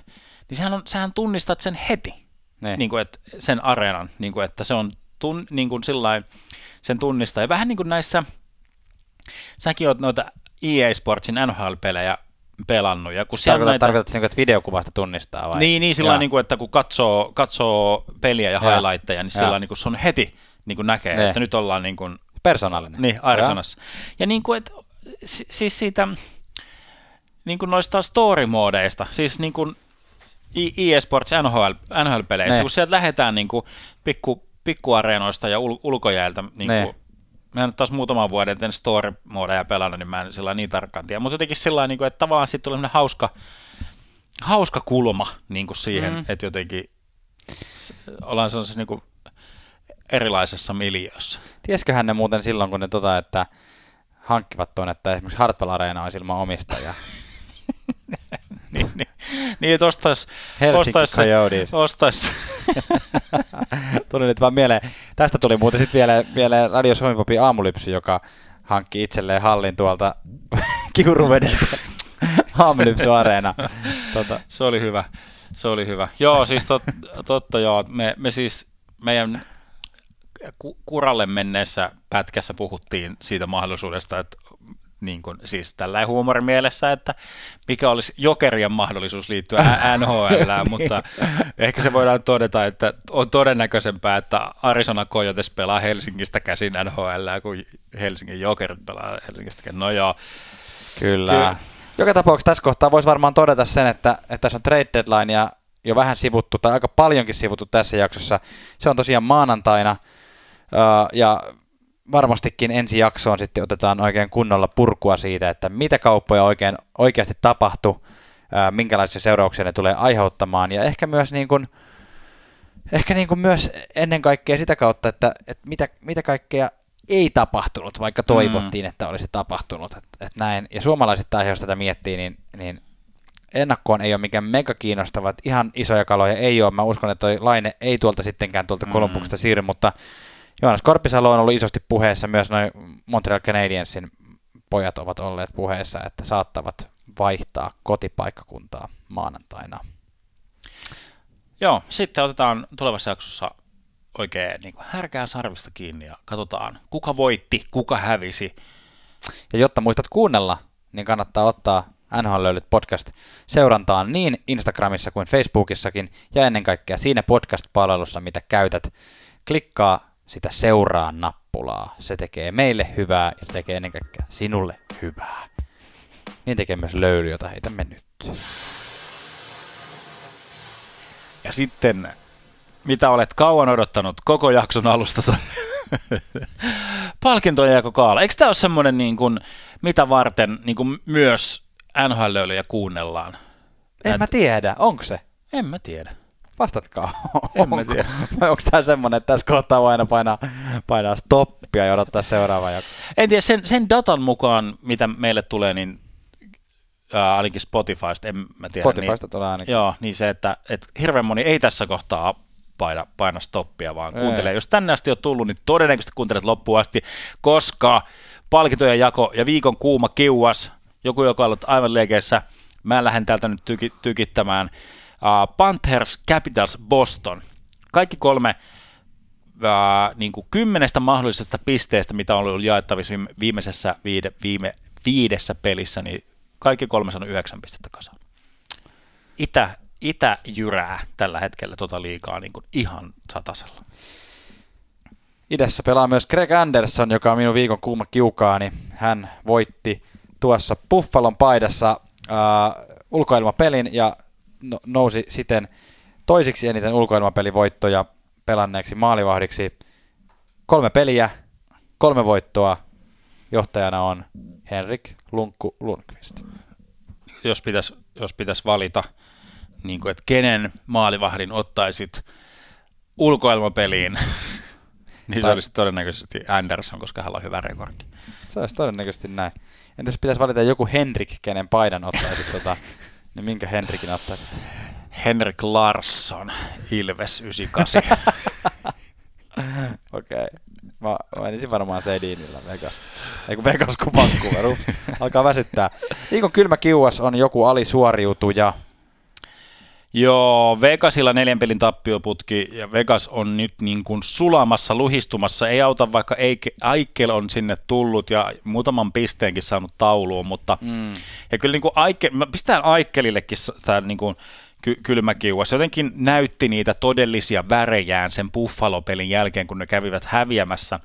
niin sehän, on, sehän tunnistat sen heti, niin kuin, että sen areenan, niin kuin, että se on tun, niin kuin sillain, sen tunnistaa. Ja vähän niin kuin näissä, säkin oot noita EA Sportsin NHL-pelejä pelannut. Ja kun Tarkoitat, näitä... tarkoitat niin että videokuvasta tunnistaa vai? Niin, niin sillä niin kuin, että kun katsoo, katsoo peliä ja, ja. highlightteja, niin sillä niin kuin se on heti niin kuin näkee, ne. että nyt ollaan niin kuin... Persoonallinen. Niin, Arizonassa. Ja, ja niin kuin, että siis siitä niin kuin noista story-moodeista, siis niin kuin eSports NHL, NHL-peleissä, ne. kun sieltä lähdetään niin kuin pikku, pikkuareenoista ja ul- ulkojäiltä, niin kuin, mä en taas muutaman vuoden ennen story-moodeja pelannut, niin mä en sillä niin tarkkaan tiedä, mutta jotenkin sillä niin kuin, että tavallaan sitten tulee hauska, hauska kulma niin kuin siihen, mm. että jotenkin ollaan sellaisessa niin kuin erilaisessa miljöössä. Tiesköhän ne muuten silloin, kun ne tota, että hankkivat tuon, että esimerkiksi Hartwell Areena olisi ilman omistajaa. niin, niin, niin, että ostais, Helsinki ostais, ostais. tuli nyt vaan mieleen. Tästä tuli muuten sitten vielä, vielä Radio Suomi aamulypsy, joka hankki itselleen hallin tuolta Kiuruvedeltä. aamulypsy Areena. Tota. Se oli hyvä. Se oli hyvä. Joo, siis tot, totta joo. Me, me siis meidän kuralle menneessä pätkässä puhuttiin siitä mahdollisuudesta, että niin kuin, siis tällä huumorimielessä, että mikä olisi jokerien mahdollisuus liittyä NHL, mutta ehkä se voidaan todeta, että on todennäköisempää, että Arizona Coyotes pelaa Helsingistä käsin NHL, kuin Helsingin jokerit pelaa Helsingistä käsin. No joo. Kyllä. Kyllä. Joka tapauksessa tässä kohtaa voisi varmaan todeta sen, että, että tässä on trade deadline ja jo vähän sivuttu, tai aika paljonkin sivuttu tässä jaksossa. Se on tosiaan maanantaina, ja varmastikin ensi jaksoon sitten otetaan oikein kunnolla purkua siitä, että mitä kauppoja oikein, oikeasti tapahtui, minkälaisia seurauksia ne tulee aiheuttamaan, ja ehkä myös niin kuin, ehkä niin kuin myös ennen kaikkea sitä kautta, että, että mitä, mitä kaikkea ei tapahtunut, vaikka toivottiin, mm. että olisi tapahtunut. Että, että näin. Ja suomalaiset taas, jos tätä miettii, niin, niin ennakkoon ei ole mikään mega kiinnostava. Ihan isoja kaloja ei ole. Mä uskon, että toi Laine ei tuolta sittenkään tuolta mm. Kolumbuksesta siirry, mutta Joonas Korpisalo on ollut isosti puheessa, myös noin Montreal Canadiensin pojat ovat olleet puheessa, että saattavat vaihtaa kotipaikkakuntaa maanantaina. Joo, sitten otetaan tulevassa jaksossa oikein niin kuin härkää sarvista kiinni ja katsotaan, kuka voitti, kuka hävisi. Ja jotta muistat kuunnella, niin kannattaa ottaa NHL löylyt podcast seurantaan niin Instagramissa kuin Facebookissakin ja ennen kaikkea siinä podcast-palvelussa, mitä käytät. Klikkaa sitä seuraa nappulaa. Se tekee meille hyvää ja tekee ennen kaikkea sinulle hyvää. Niin tekee myös löyly, jota heitämme nyt. Ja sitten, mitä olet kauan odottanut koko jakson alusta ton palkintojen jakokaala. Eikö tämä ole semmoinen, niin kuin, mitä varten niin kuin myös nhl kuunnellaan? En Näet- mä tiedä, onko se? En mä tiedä. Vastatkaa. En mä tiedä. Onko tämä semmoinen, että tässä kohtaa voi aina painaa, painaa stoppia ja odottaa seuraavaa? En tiedä, sen, sen datan mukaan, mitä meille tulee, niin ää, ainakin Spotifysta, en mä tiedä. Spotifysta tulee ainakin. Niin, joo, niin se, että, että hirveän moni ei tässä kohtaa paina, paina stoppia, vaan Ei. kuuntelee. Jos tänne asti on tullut, niin todennäköisesti kuuntelet loppuun asti, koska palkintojen jako ja viikon kuuma kiuas, joku joka on ollut aivan liekeissä, mä lähden täältä nyt tyki, tykittämään uh, Panthers Capitals Boston. Kaikki kolme uh, niin kuin kymmenestä mahdollisesta pisteestä, mitä on ollut jaettavissa viime- viimeisessä viide, viime, viidessä pelissä, niin kaikki kolme on yhdeksän pistettä kasaan. Itä, itä jyrää tällä hetkellä tota liikaa niin kuin ihan satasella. Idässä pelaa myös Greg Anderson, joka on minun viikon kuuma kiukaani. Hän voitti tuossa Buffalon paidassa äh, ulkoilmapelin ja nousi siten toisiksi eniten ulkoilmapelivoittoja pelanneeksi maalivahdiksi. Kolme peliä, kolme voittoa. Johtajana on Henrik Lunkku Lundqvist. Jos pitäisi jos pitäis valita, niin kuin, että kenen maalivahdin ottaisit ulkoilmapeliin, niin se Tai- olisi todennäköisesti Anderson, koska hänellä on hyvä rekordi. Se olisi todennäköisesti näin. Entäs pitäisi valita joku Henrik, kenen paidan ottaisit, tota, niin minkä Henrikin ottaisit? Henrik Larsson, Ilves 98. Okei. Mä, mä menisin varmaan Sedinillä Vegas. Ei kun Vegas kun Vancouver. Ups. Alkaa väsyttää. Viikon kylmä kiuas on joku alisuoriutuja. Joo, Vegasilla neljän pelin tappioputki ja Vegas on nyt niin kuin sulamassa, luhistumassa. Ei auta vaikka Aikel on sinne tullut ja muutaman pisteenkin saanut tauluun, mutta Mm. ja kyllä niin kuin Aike, mä pistän Aikkelillekin tämä niin kuin ky- kylmä kiuas. Jotenkin näytti niitä todellisia värejään sen Buffalo-pelin jälkeen, kun ne kävivät häviämässä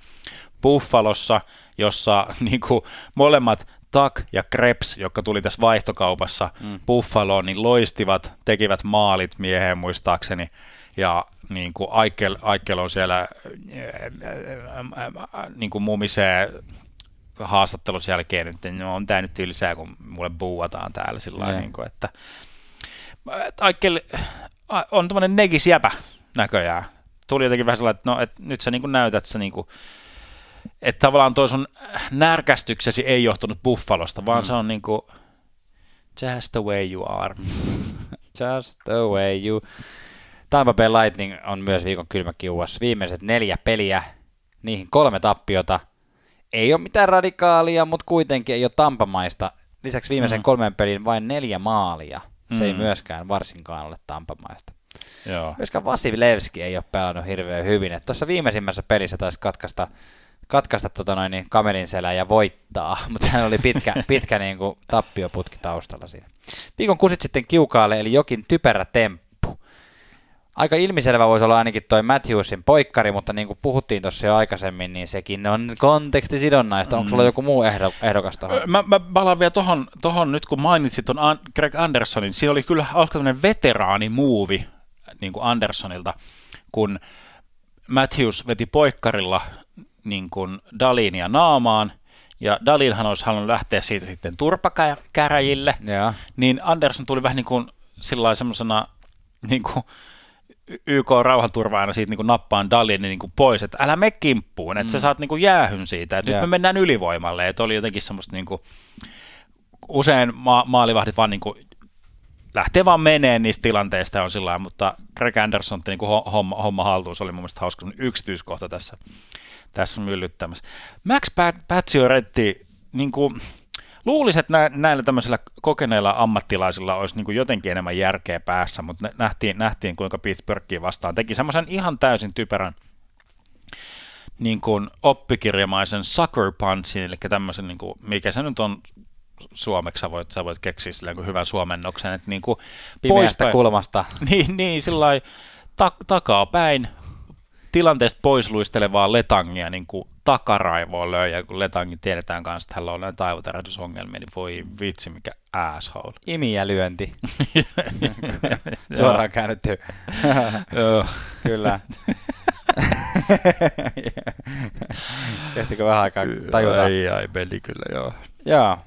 Buffalossa, jossa niin kuin molemmat Tak ja Krebs, jotka tuli tässä vaihtokaupassa mm. Buffaloon, niin loistivat, tekivät maalit mieheen muistaakseni. Ja niin kuin Aikel, Aikel on siellä äh, äh, niin kuin mumisee haastattelussa jälkeen, että no, on tämä nyt tylsää, kun mulle buuataan täällä sillä lailla, Niin. kuin, että että Aikel on tämmöinen negisjäpä näköjään. Tuli jotenkin vähän sellainen, että no, että nyt sä niin kuin näytät, sä niin kuin, että tavallaan toi sun närkästyksesi ei johtunut Buffalosta, vaan Mm. se on niin kuin just the way you are. Just the way you... Tampa Bay Lightning on myös viikon kylmä kiuas. Viimeiset neljä peliä, niihin kolme tappiota. Ei ole mitään radikaalia, mutta kuitenkin ei ole tampamaista. Lisäksi viimeisen Mm. kolmen pelin vain neljä maalia. Se ei Mm. myöskään varsinkaan ole tampamaista. Joo. Myöskään Vasilevski ei ole pelannut hirveän hyvin. Tuossa viimeisimmässä pelissä taisi katkaista, katkaista tota noin, niin kamerin selän ja voittaa, mutta hän oli pitkä, pitkä niin kuin tappioputki taustalla siinä. Viikon kusit sitten kiukaalle, eli jokin typerä temppu. Aika ilmiselvä voisi olla ainakin toi Matthewsin poikkari, mutta niin kuin puhuttiin tuossa jo aikaisemmin, niin sekin on kontekstisidonnaista. Onko sulla Mm. joku muu ehdo, ehdokas tuohon? Mä, mä palaan vielä tohon, tohon, nyt kun mainitsit ton An- Greg Andersonin, siinä oli kyllä hauska tämmöinen veteraanimuovi niin kuin Andersonilta, kun Matthews veti poikkarilla niin kuin Dalinia naamaan, ja Dalinhan olisi halunnut lähteä siitä sitten turpakäräjille, Joo. niin Anderson tuli vähän niin kuin sillä semmoisena niin kuin YK rauhanturvaajana siitä niin kuin nappaan Dalin niin kuin pois, että älä me kimppuun, että mm. sä saat niin kuin jäähyn siitä, että Joo. nyt me mennään ylivoimalle, että oli jotenkin semmoista niin kuin, usein ma- maalivahdit vaan niin kuin lähtee vaan meneen niistä tilanteista ja on sillä mutta Greg Anderson niin kuin ho- homma, homma haltuun, se oli mun mielestä hauska yksityiskohta tässä, tässä myllyttämässä. Max Pacioretty, niin kuin, luulisin, että nä- näillä tämmöisillä kokeneilla ammattilaisilla olisi niin kuin jotenkin enemmän järkeä päässä, mutta nä- nähtiin, nähtiin kuinka Pittsburghia vastaan teki semmoisen ihan täysin typerän niin kuin oppikirjamaisen sucker punchin, eli tämmöisen, niin kuin, mikä se nyt on suomeksi sä voit, sä voit keksiä silleen kuin hyvän suomennoksen, että niin kuin Pimeästä poispäin- kulmasta. Niin, niin sillä ta- takaa päin tilanteesta pois luistelevaa letangia niin kuin takaraivoon löi, ja kun letangi tiedetään kanssa, että hänellä on näitä aivotärähdysongelmia, niin voi vitsi, mikä asshole. Imiä lyönti. Suoraan käännetty. Joo. Kyllä. Kestikö vähän aikaa tajuta? Ai, ai, meni kyllä, joo. Joo.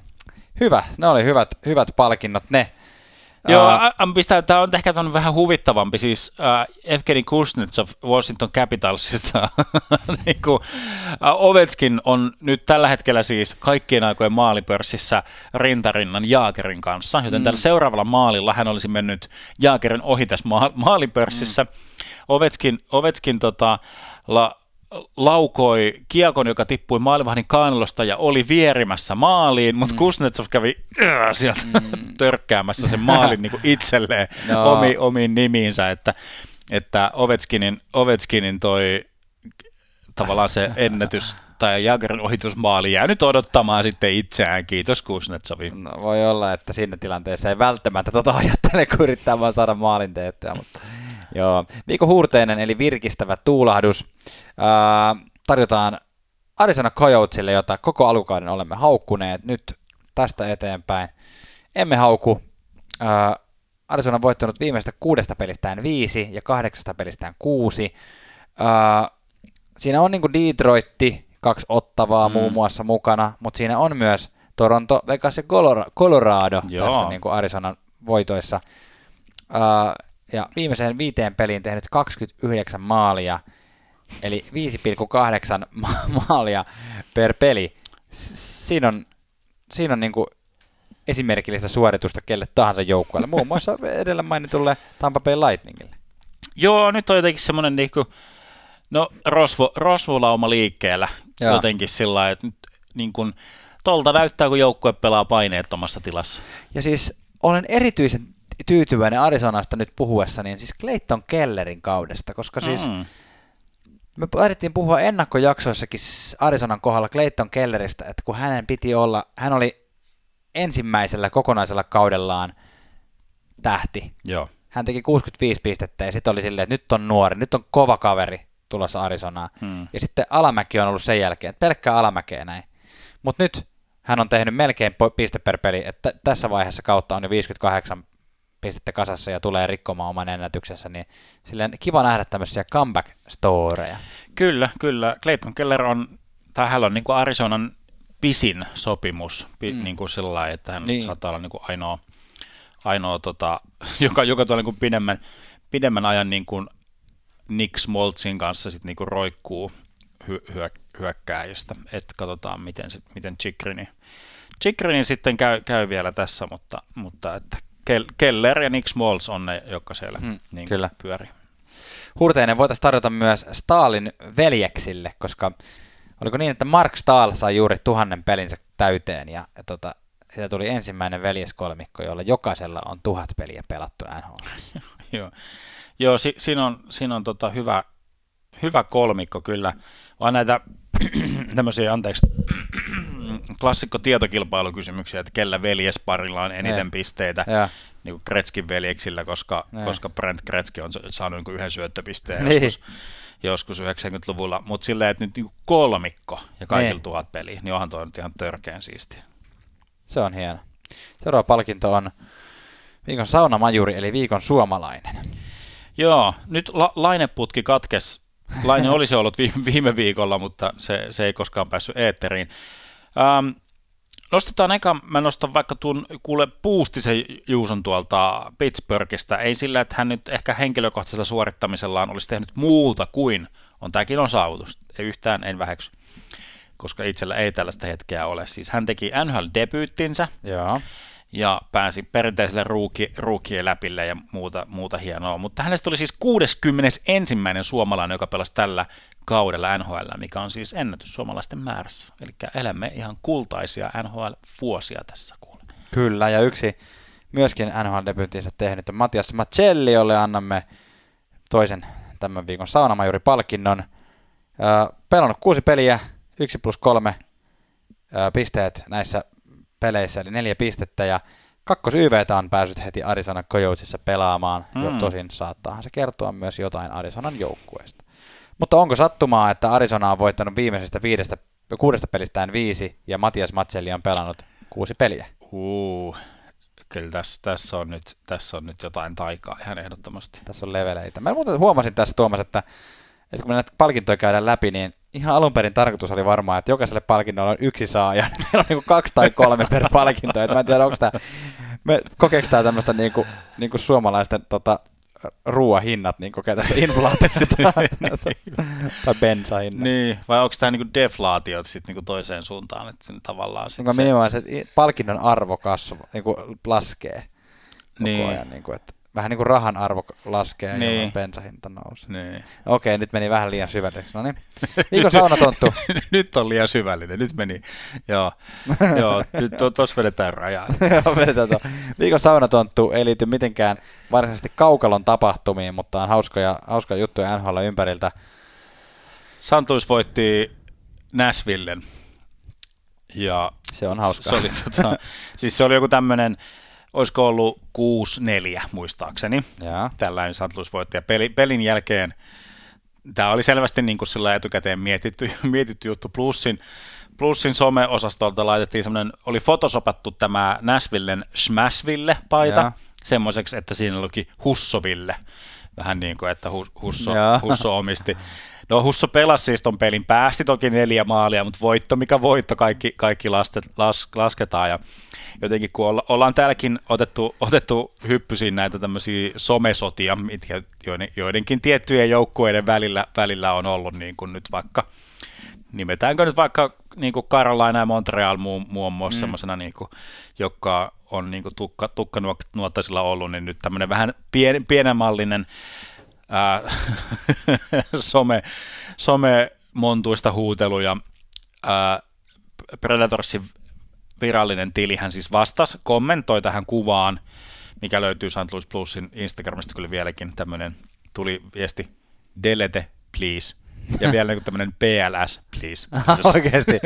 Hyvä. Ne oli hyvät, hyvät palkinnot ne. Joo, ä- pistää, tämä on ehkä tämmöinen vähän huvittavampi, siis äh, Evgeni Kuznetsov Washington Capitalsista, niin kuin, äh, Ovechkin on nyt tällä hetkellä siis kaikkien aikojen maalipörssissä rintarinnan Jaakerin kanssa, joten mm. tällä seuraavalla maalilla hän olisi mennyt Jaakerin ohi tässä ma- maalipörssissä. Mm. Ovechkin, Ovechkin tota, la, laukoi kiekon, joka tippui maalivahdin kainalosta ja oli vierimässä maaliin, mutta mm. Kuznetsov kävi äh, sieltä mm. törkkäämässä sen maalin niin kuin itselleen No. omi, omiin nimiinsä, että, että Ovechkinin, Ovechkinin toi tavallaan se ennätys tai Jaggerin ohitusmaali jää nyt odottamaan sitten itseään. Kiitos Kuznetsovin. No, voi olla, että siinä tilanteessa ei välttämättä tota ajattele, kun yrittää vaan saada maalin teettyä, mutta joo. Viikon huurteinen eli virkistävä tuulahdus ää, tarjotaan Arizona Coyotesille, jota koko alkukauden olemme haukkuneet. Nyt tästä eteenpäin emme hauku. Ää, Arizona on voittanut viimeistä kuudesta pelistään viisi ja kahdeksasta pelistään kuusi. Ää, siinä on niinku Detroitti, kaksi ottavaa mm. muun muassa mukana, mutta siinä on myös Toronto, Vegas ja Colora- Colorado Joo. tässä niinku Arizonan voitoissa. Ää, ja viimeiseen viiteen peliin tehnyt 29 maalia, eli 5,8 ma- maalia per peli. Siinä on, siinä on niinku esimerkillistä suoritusta kelle tahansa joukkueelle, muun muassa edellä mainitulle Tampa Bay Lightningille. Joo, nyt on jotenkin semmoinen niinku, no rosvo, rosvolauma liikkeellä Joo. jotenkin sillä lailla, että nyt niin kuin, tolta näyttää, kun joukkue pelaa paineettomassa tilassa. Ja siis olen erityisen tyytyväinen Arizonasta nyt puhuessa, niin siis Clayton Kellerin kaudesta, koska siis Mm. me päätettiin puhua ennakkojaksoissakin Arizonan kohdalla Clayton Kelleristä, että kun hänen piti olla, hän oli ensimmäisellä kokonaisella kaudellaan tähti. Joo. Hän teki 65 pistettä ja sitten oli silleen, että nyt on nuori, nyt on kova kaveri tulossa Arizonaan. Hmm. Ja sitten alamäki on ollut sen jälkeen, että pelkkää alamäkeä näin. Mutta nyt hän on tehnyt melkein piste per peli, että tässä vaiheessa kautta on jo 58 pistettä kasassa ja tulee rikkomaan oman ennätyksensä, niin silleen kiva nähdä tämmöisiä comeback-storeja. Kyllä, kyllä. Clayton Keller on, tai hän on niin kuin Arizonan pisin sopimus, pi, mm. niin kuin sillä että hän Niin. saattaa olla niin kuin ainoa, ainoa tota, joka, joka tuolla niin kuin pidemmän, pidemmän ajan niin kuin Nick Smoltzin kanssa sit niin kuin roikkuu hy, hyö, hyökkääjistä. Että katsotaan, miten, sit, miten Chikrini, Chikrini sitten käy, käy, vielä tässä, mutta, mutta että Kel- Keller ja Nick Smalls on ne, jotka siellä Mm, niin kyllä. pyörii. Hurteinen voitaisiin tarjota myös Stalin veljeksille, koska oliko niin, että Mark Stahl sai juuri tuhannen pelinsä täyteen ja, ja tota, siitä tuli ensimmäinen veljeskolmikko, jolla jokaisella on tuhat peliä pelattu NHL. Joo, Joo si, siinä on, siinä on tota hyvä, hyvä kolmikko kyllä. Vaan näitä tämmöisiä, anteeksi, klassikko tietokilpailukysymyksiä, että kellä veljesparilla on eniten Ne. pisteitä, Ja, niin kuin Kretskin veljeksillä, koska, Ne. koska Brent Kretski on sa- saanut niin yhden syöttöpisteen Niin. joskus, joskus 90-luvulla, mutta silleen, että nyt niin kolmikko ja kaikilla Ne. tuhat peliä, niin onhan toi nyt ihan törkeän siistiä. se on hieno. Seuraava palkinto on viikon saunamajuri, eli viikon suomalainen. Joo, nyt la- laineputki katkes. Laine olisi ollut viime, viime viikolla, mutta se, se ei koskaan päässyt eetteriin. Ähm, nostetaan eka, mä nostan vaikka tuon, kuule Puustisen Juuson tuolta Pittsburghista. Ei sillä, että hän nyt ehkä henkilökohtaisella suorittamisellaan olisi tehnyt muuta kuin, on tämäkin on saavutus, ei yhtään en väheksy, koska itsellä ei tällaista hetkeä ole. Siis hän teki NHL-debyyttinsä, Joo. ja pääsi perinteiselle ruuki, ruukien läpille ja muuta, muuta hienoa. Mutta hänestä tuli siis 61. suomalainen, joka pelasi tällä kaudella NHL, mikä on siis ennätys suomalaisten määrässä. Eli elämme ihan kultaisia NHL-vuosia tässä kuule. Kyllä, ja yksi myöskin NHL-debyyttinsä tehnyt on Matias Macelli, jolle annamme toisen tämän viikon saunamajuri-palkinnon. Pelannut kuusi peliä, yksi plus kolme pisteet näissä peleissä, eli neljä pistettä, ja kakkos YVtä on päässyt heti Arizona Coyotesissa pelaamaan, mm. jo tosin saattaahan se kertoa myös jotain Arizonan joukkueesta. Mutta onko sattumaa, että Arizona on voittanut viimeisestä viidestä, kuudesta pelistään viisi, ja Matias Matselli on pelannut kuusi peliä? Uh, kyllä tässä, tässä, on nyt, tässä on nyt jotain taikaa ihan ehdottomasti. Tässä on leveleitä. Mä muuten huomasin tässä Tuomas, että, että kun me näitä palkintoja käydään läpi, niin ihan alun perin tarkoitus oli varmaan, että jokaiselle palkinnolle on yksi saaja, meillä on niin kaksi tai kolme per palkinto. Et mä en tiedä, onko tämä, me, kokeeko tämä tämmöistä niin kuin, niin kuin suomalaisten tota, ruoahinnat niin kokee tästä inflaatiota tai bensahinnat. Niin, vai onko tämä niinku deflaatiot sitten niinku toiseen suuntaan, että tavallaan sit niin se... että palkinnon arvo kasvaa, niinku laskee niin. koko ajan, niinku, että vähän niin kuin rahan arvo laskee niin. ja bensahinta nousee. Niin. Okei, nyt meni vähän liian syvälliseksi. No niin. Viikon saunatonttu. nyt on liian syvällinen. Nyt meni. Joo, Joo nyt tuossa vedetään rajaa. Joo, vedetään tuo. Viikon saunatonttu ei liity mitenkään varsinaisesti kaukalon tapahtumiin, mutta on hauskoja, hauskoja juttuja NHL ympäriltä. Santuis voitti Nashvillen. Ja se on hauska. Se oli, tota, siis se oli joku tämmöinen olisiko ollut 6-4 muistaakseni, ja. tällainen St. Louis voitti. Ja peli, pelin jälkeen tämä oli selvästi niin kuin sillä etukäteen mietitty, mietitty juttu. Plussin, Plussin some-osastolta laitettiin semmoinen, oli fotosopattu tämä Nashvillen Smashville paita, semmoiseksi, että siinä luki Hussoville. Vähän niin kuin, että Husso, Husso omisti. No Husso pelasi siis ton pelin, päästi toki neljä maalia, mutta voitto mikä voitto, kaikki, kaikki lastet, las, lasketaan. Ja jotenkin kun olla, ollaan täälläkin otettu, otettu hyppysiin näitä tämmöisiä somesotia, mitkä joiden, joidenkin tiettyjen joukkueiden välillä, välillä on ollut niin kuin nyt vaikka, nimetäänkö nyt vaikka niin kuin Carolina ja Montreal muun, muun muassa mm. semmoisena, niin kuin, joka on niin kuin tukka, tukkanuottaisilla ollut, niin nyt tämmöinen vähän pien, pienemallinen ää, some, some montuista huuteluja. Ää, Predatorsin virallinen tili hän siis vastasi, kommentoi tähän kuvaan, mikä löytyy St. Louis Plusin Instagramista kyllä vieläkin tämmöinen, tuli viesti, delete please, ja vielä niin tämmöinen PLS, please. Oikeasti?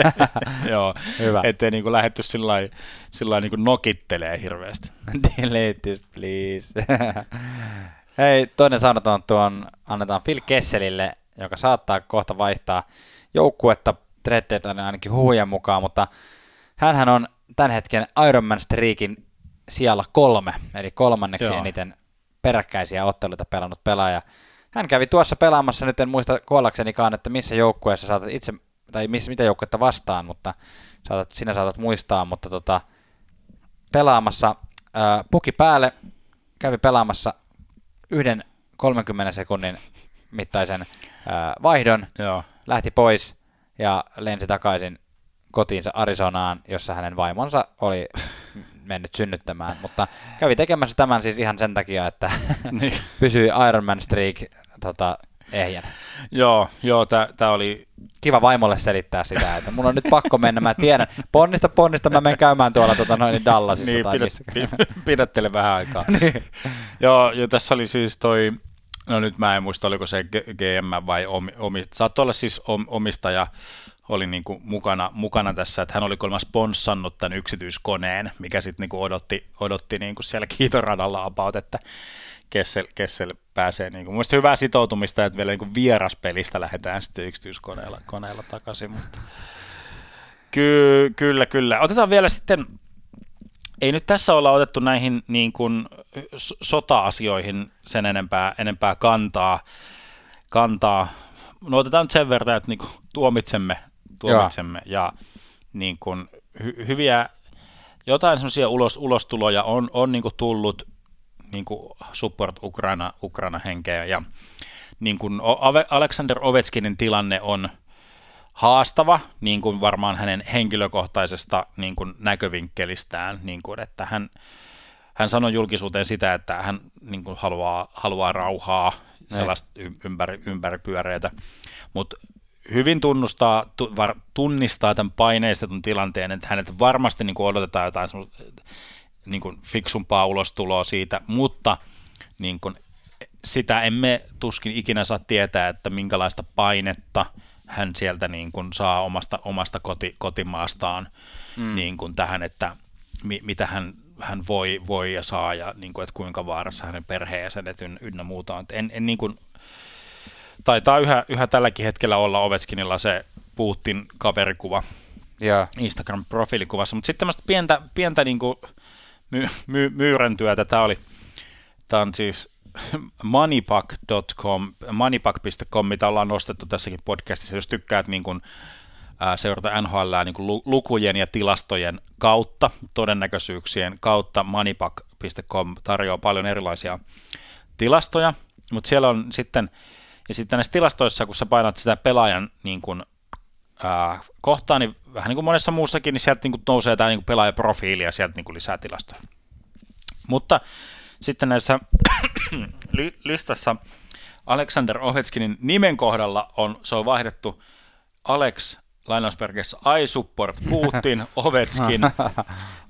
Joo, Hyvä. ettei niin lähetty sillä lailla niin nokittelee hirveästi. Delete please. Hei, toinen sanotaan tuon annetaan Phil Kesselille, joka saattaa kohta vaihtaa joukkuetta Thread ainakin huhujen mukaan, mutta hän on tämän hetken Ironman Streakin sijalla kolme, eli kolmanneksi Joo. eniten peräkkäisiä otteluita pelannut pelaaja. Hän kävi tuossa pelaamassa, nyt en muista kuollaksenikaan, että missä joukkueessa saatat itse, tai missä, mitä joukkuetta vastaan, mutta saatat, sinä saatat muistaa, mutta tota, pelaamassa ää, puki päälle, kävi pelaamassa yhden 30 sekunnin mittaisen ää, vaihdon, Joo. lähti pois ja lensi takaisin kotiinsa Arizonaan, jossa hänen vaimonsa oli mennyt synnyttämään, mutta kävi tekemässä tämän siis ihan sen takia, että niin. pysyi Ironman Streak tota, ehjän. Joo, joo tämä oli... Kiva vaimolle selittää sitä, että mun on nyt pakko mennä, mä tiedän, ponnista ponnista mä menen käymään tuolla tota, noin Dallasissa niin, tai pidät, pidättele vähän aikaa. niin. Joo, jo tässä oli siis toi, no nyt mä en muista, oliko se GM vai omi, omi saattoi olla siis omistaja, oli niin kuin mukana, mukana tässä, että hän oli kolmas sponssannut tämän yksityiskoneen, mikä sitten niin kuin odotti, odotti niin kuin siellä kiitoradalla about, että Kessel, Kessel pääsee niin kuin, mun hyvää sitoutumista, että vielä niin kuin vieraspelistä lähdetään sitten yksityiskoneella koneella takaisin, mutta Ky- kyllä, kyllä. Otetaan vielä sitten, ei nyt tässä olla otettu näihin niin kuin sota-asioihin sen enempää, enempää kantaa, kantaa. No otetaan nyt sen verran, että niin kuin tuomitsemme tuomitsemme. Joo. Ja niin kuin, hy- hyviä, jotain semmoisia ulos, ulostuloja on, on niin kuin tullut niin kuin support Ukraina, Ukraina henkeä ja niin kuin Alexander Ovechkinin tilanne on haastava, niin kuin varmaan hänen henkilökohtaisesta niin kuin näkövinkkelistään, niin kuin, että hän, hän sanoi julkisuuteen sitä, että hän niin kuin haluaa, haluaa rauhaa, sellaista ympäri, ympäripyöreitä, mutta hyvin tunnustaa, tu, var, tunnistaa tämän paineistetun tilanteen, että hänet varmasti niin kuin odotetaan jotain niin kuin fiksumpaa ulostuloa siitä, mutta niin kuin, sitä emme tuskin ikinä saa tietää, että minkälaista painetta hän sieltä niin kuin saa omasta, omasta koti, kotimaastaan mm. niin kuin tähän, että mi, mitä hän, hän voi, voi ja saa ja niin kuin, että kuinka vaarassa hänen perheenjäsenet ynnä muuta on. En, en niin kuin, taitaa yhä, yhä tälläkin hetkellä olla Ovechkinilla se Putin kaverikuva Joo. Instagram-profiilikuvassa, mutta sitten tämmöistä pientä, pientä niin kuin my, my, myyräntyötä, tämä oli, tämä on siis moneypack.com, moneypack.com, mitä ollaan nostettu tässäkin podcastissa, jos tykkäät niin kuin, ää, seurata NHL niin kuin lukujen ja tilastojen kautta, todennäköisyyksien kautta, moneypack.com tarjoaa paljon erilaisia tilastoja, mutta siellä on sitten, ja sitten näissä tilastoissa, kun sä painat sitä pelaajan niin kuin, ää, kohtaa, niin vähän niin kuin monessa muussakin, niin sieltä niin kuin nousee tämä niin kuin pelaajaprofiili ja sieltä niin kuin lisää tilastoja. Mutta sitten näissä listassa Alexander Ovechkinin nimen kohdalla on, se on vaihdettu Alex lainausperkeissä I support Putin, Ovechkin,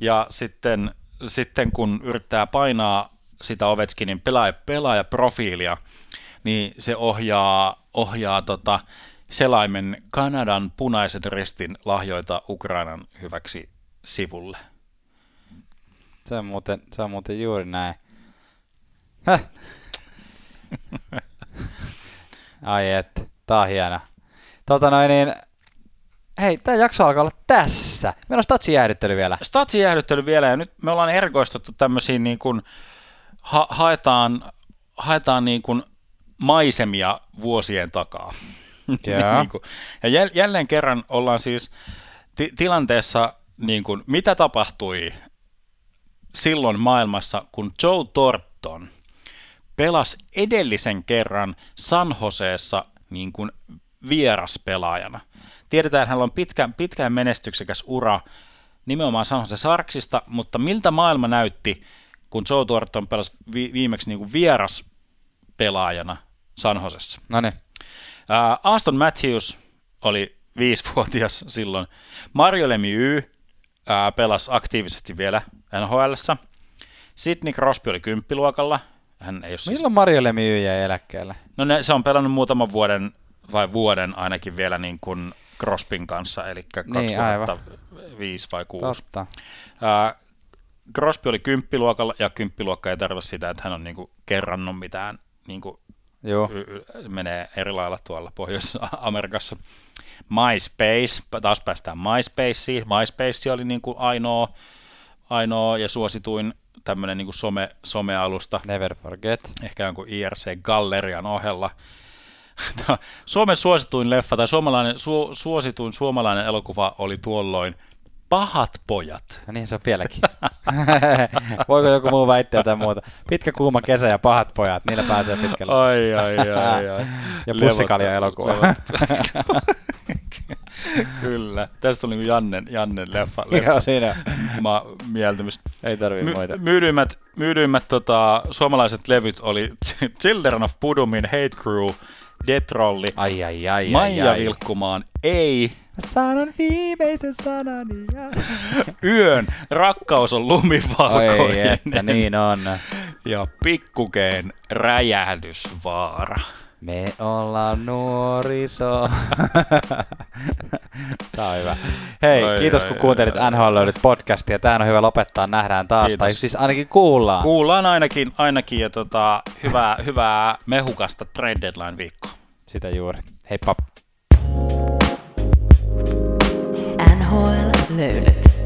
ja sitten, sitten kun yrittää painaa sitä Ovechkinin pelaaja, pelaajaprofiilia, niin se ohjaa, ohjaa tota, selaimen Kanadan punaiset ristin lahjoita Ukrainan hyväksi sivulle. Se on muuten, se on muuten juuri näin. Häh. Ai et, tää on hieno. Tota noin niin, hei, tää jakso alkaa olla tässä. Meillä on statsi jäähdyttely vielä. Statsi jäähdyttely vielä, ja nyt me ollaan erikoistuttu tämmöisiin niin kuin, ha- haetaan, haetaan niin kuin maisemia vuosien takaa. Yeah. niin kuin, ja jäl- jälleen kerran ollaan siis ti- tilanteessa, niin kuin, mitä tapahtui silloin maailmassa, kun Joe Thornton pelasi edellisen kerran San Joseessa niin kuin vieraspelaajana. Tiedetään, että hänellä on pitkään, pitkään menestyksekäs ura nimenomaan San Jose Sarksista, mutta miltä maailma näytti, kun Joe Thornton pelasi vi- viimeksi niin kuin vieraspelaajana San Josessa? No niin. Uh, Aston Matthews oli viisivuotias silloin. Mario Lemieux uh, pelasi aktiivisesti vielä NHLssä. Sidney Crosby oli kymppiluokalla. Hän ei siis... Milloin Mario Lemieux jäi eläkkeelle? No ne, se on pelannut muutaman vuoden vai vuoden ainakin vielä niin kuin Crosbyn kanssa, eli 2005 vai 6. Totta. Uh, Crosby oli kymppiluokalla, ja kymppiluokka ei tarvitse sitä, että hän on niin kuin kerrannut mitään niin kuin Joo. y- menee eri lailla tuolla Pohjois-Amerikassa. MySpace, taas päästään MySpaceen. MySpace oli niin kuin ainoa, ainoa ja suosituin tämmöinen niin kuin some, somealusta, Never forget. ehkä jonkun IRC Gallerian ohella. Suomen suosituin leffa tai suomalainen, su, suosituin suomalainen elokuva oli tuolloin Pahat pojat. No niin, se on vieläkin. Voiko joku muu väittää jotain muuta? Pitkä kuuma kesä ja pahat pojat, niillä pääsee pitkälle. Ai, ai, ai, ai. Ja pussikalja elokuva. Kyllä. Tästä oli niinku Jannen, Jannen leffa. leffa. Joo, siinä. Ma, mieltymys. Ei tarvii My, muita. myydyimmät myydyimmät tota, suomalaiset levyt oli Children of Pudumin, Hate Crew, Detrolli, Ai, ai, ai, Maija ai, ai. Vilkkumaan, Ei, Sanon viimeisen sanani. Ja... Yön, Rakkaus on lumivalkoinen Oi, että niin on. ja Pikkukeen Räjähdysvaara. Me ollaan nuoriso. Tää on hyvä. Hei, Ai, kiitos ai, kun kuuntelit ai, NHL löydyt podcastia. Tää on hyvä lopettaa. Nähdään taas. Kiitos. Tai siis ainakin kuullaan. Kuullaan ainakin, ainakin ja tota, hyvää, hyvää mehukasta trade deadline viikkoa. Sitä juuri. Heippa. NHL löylyt.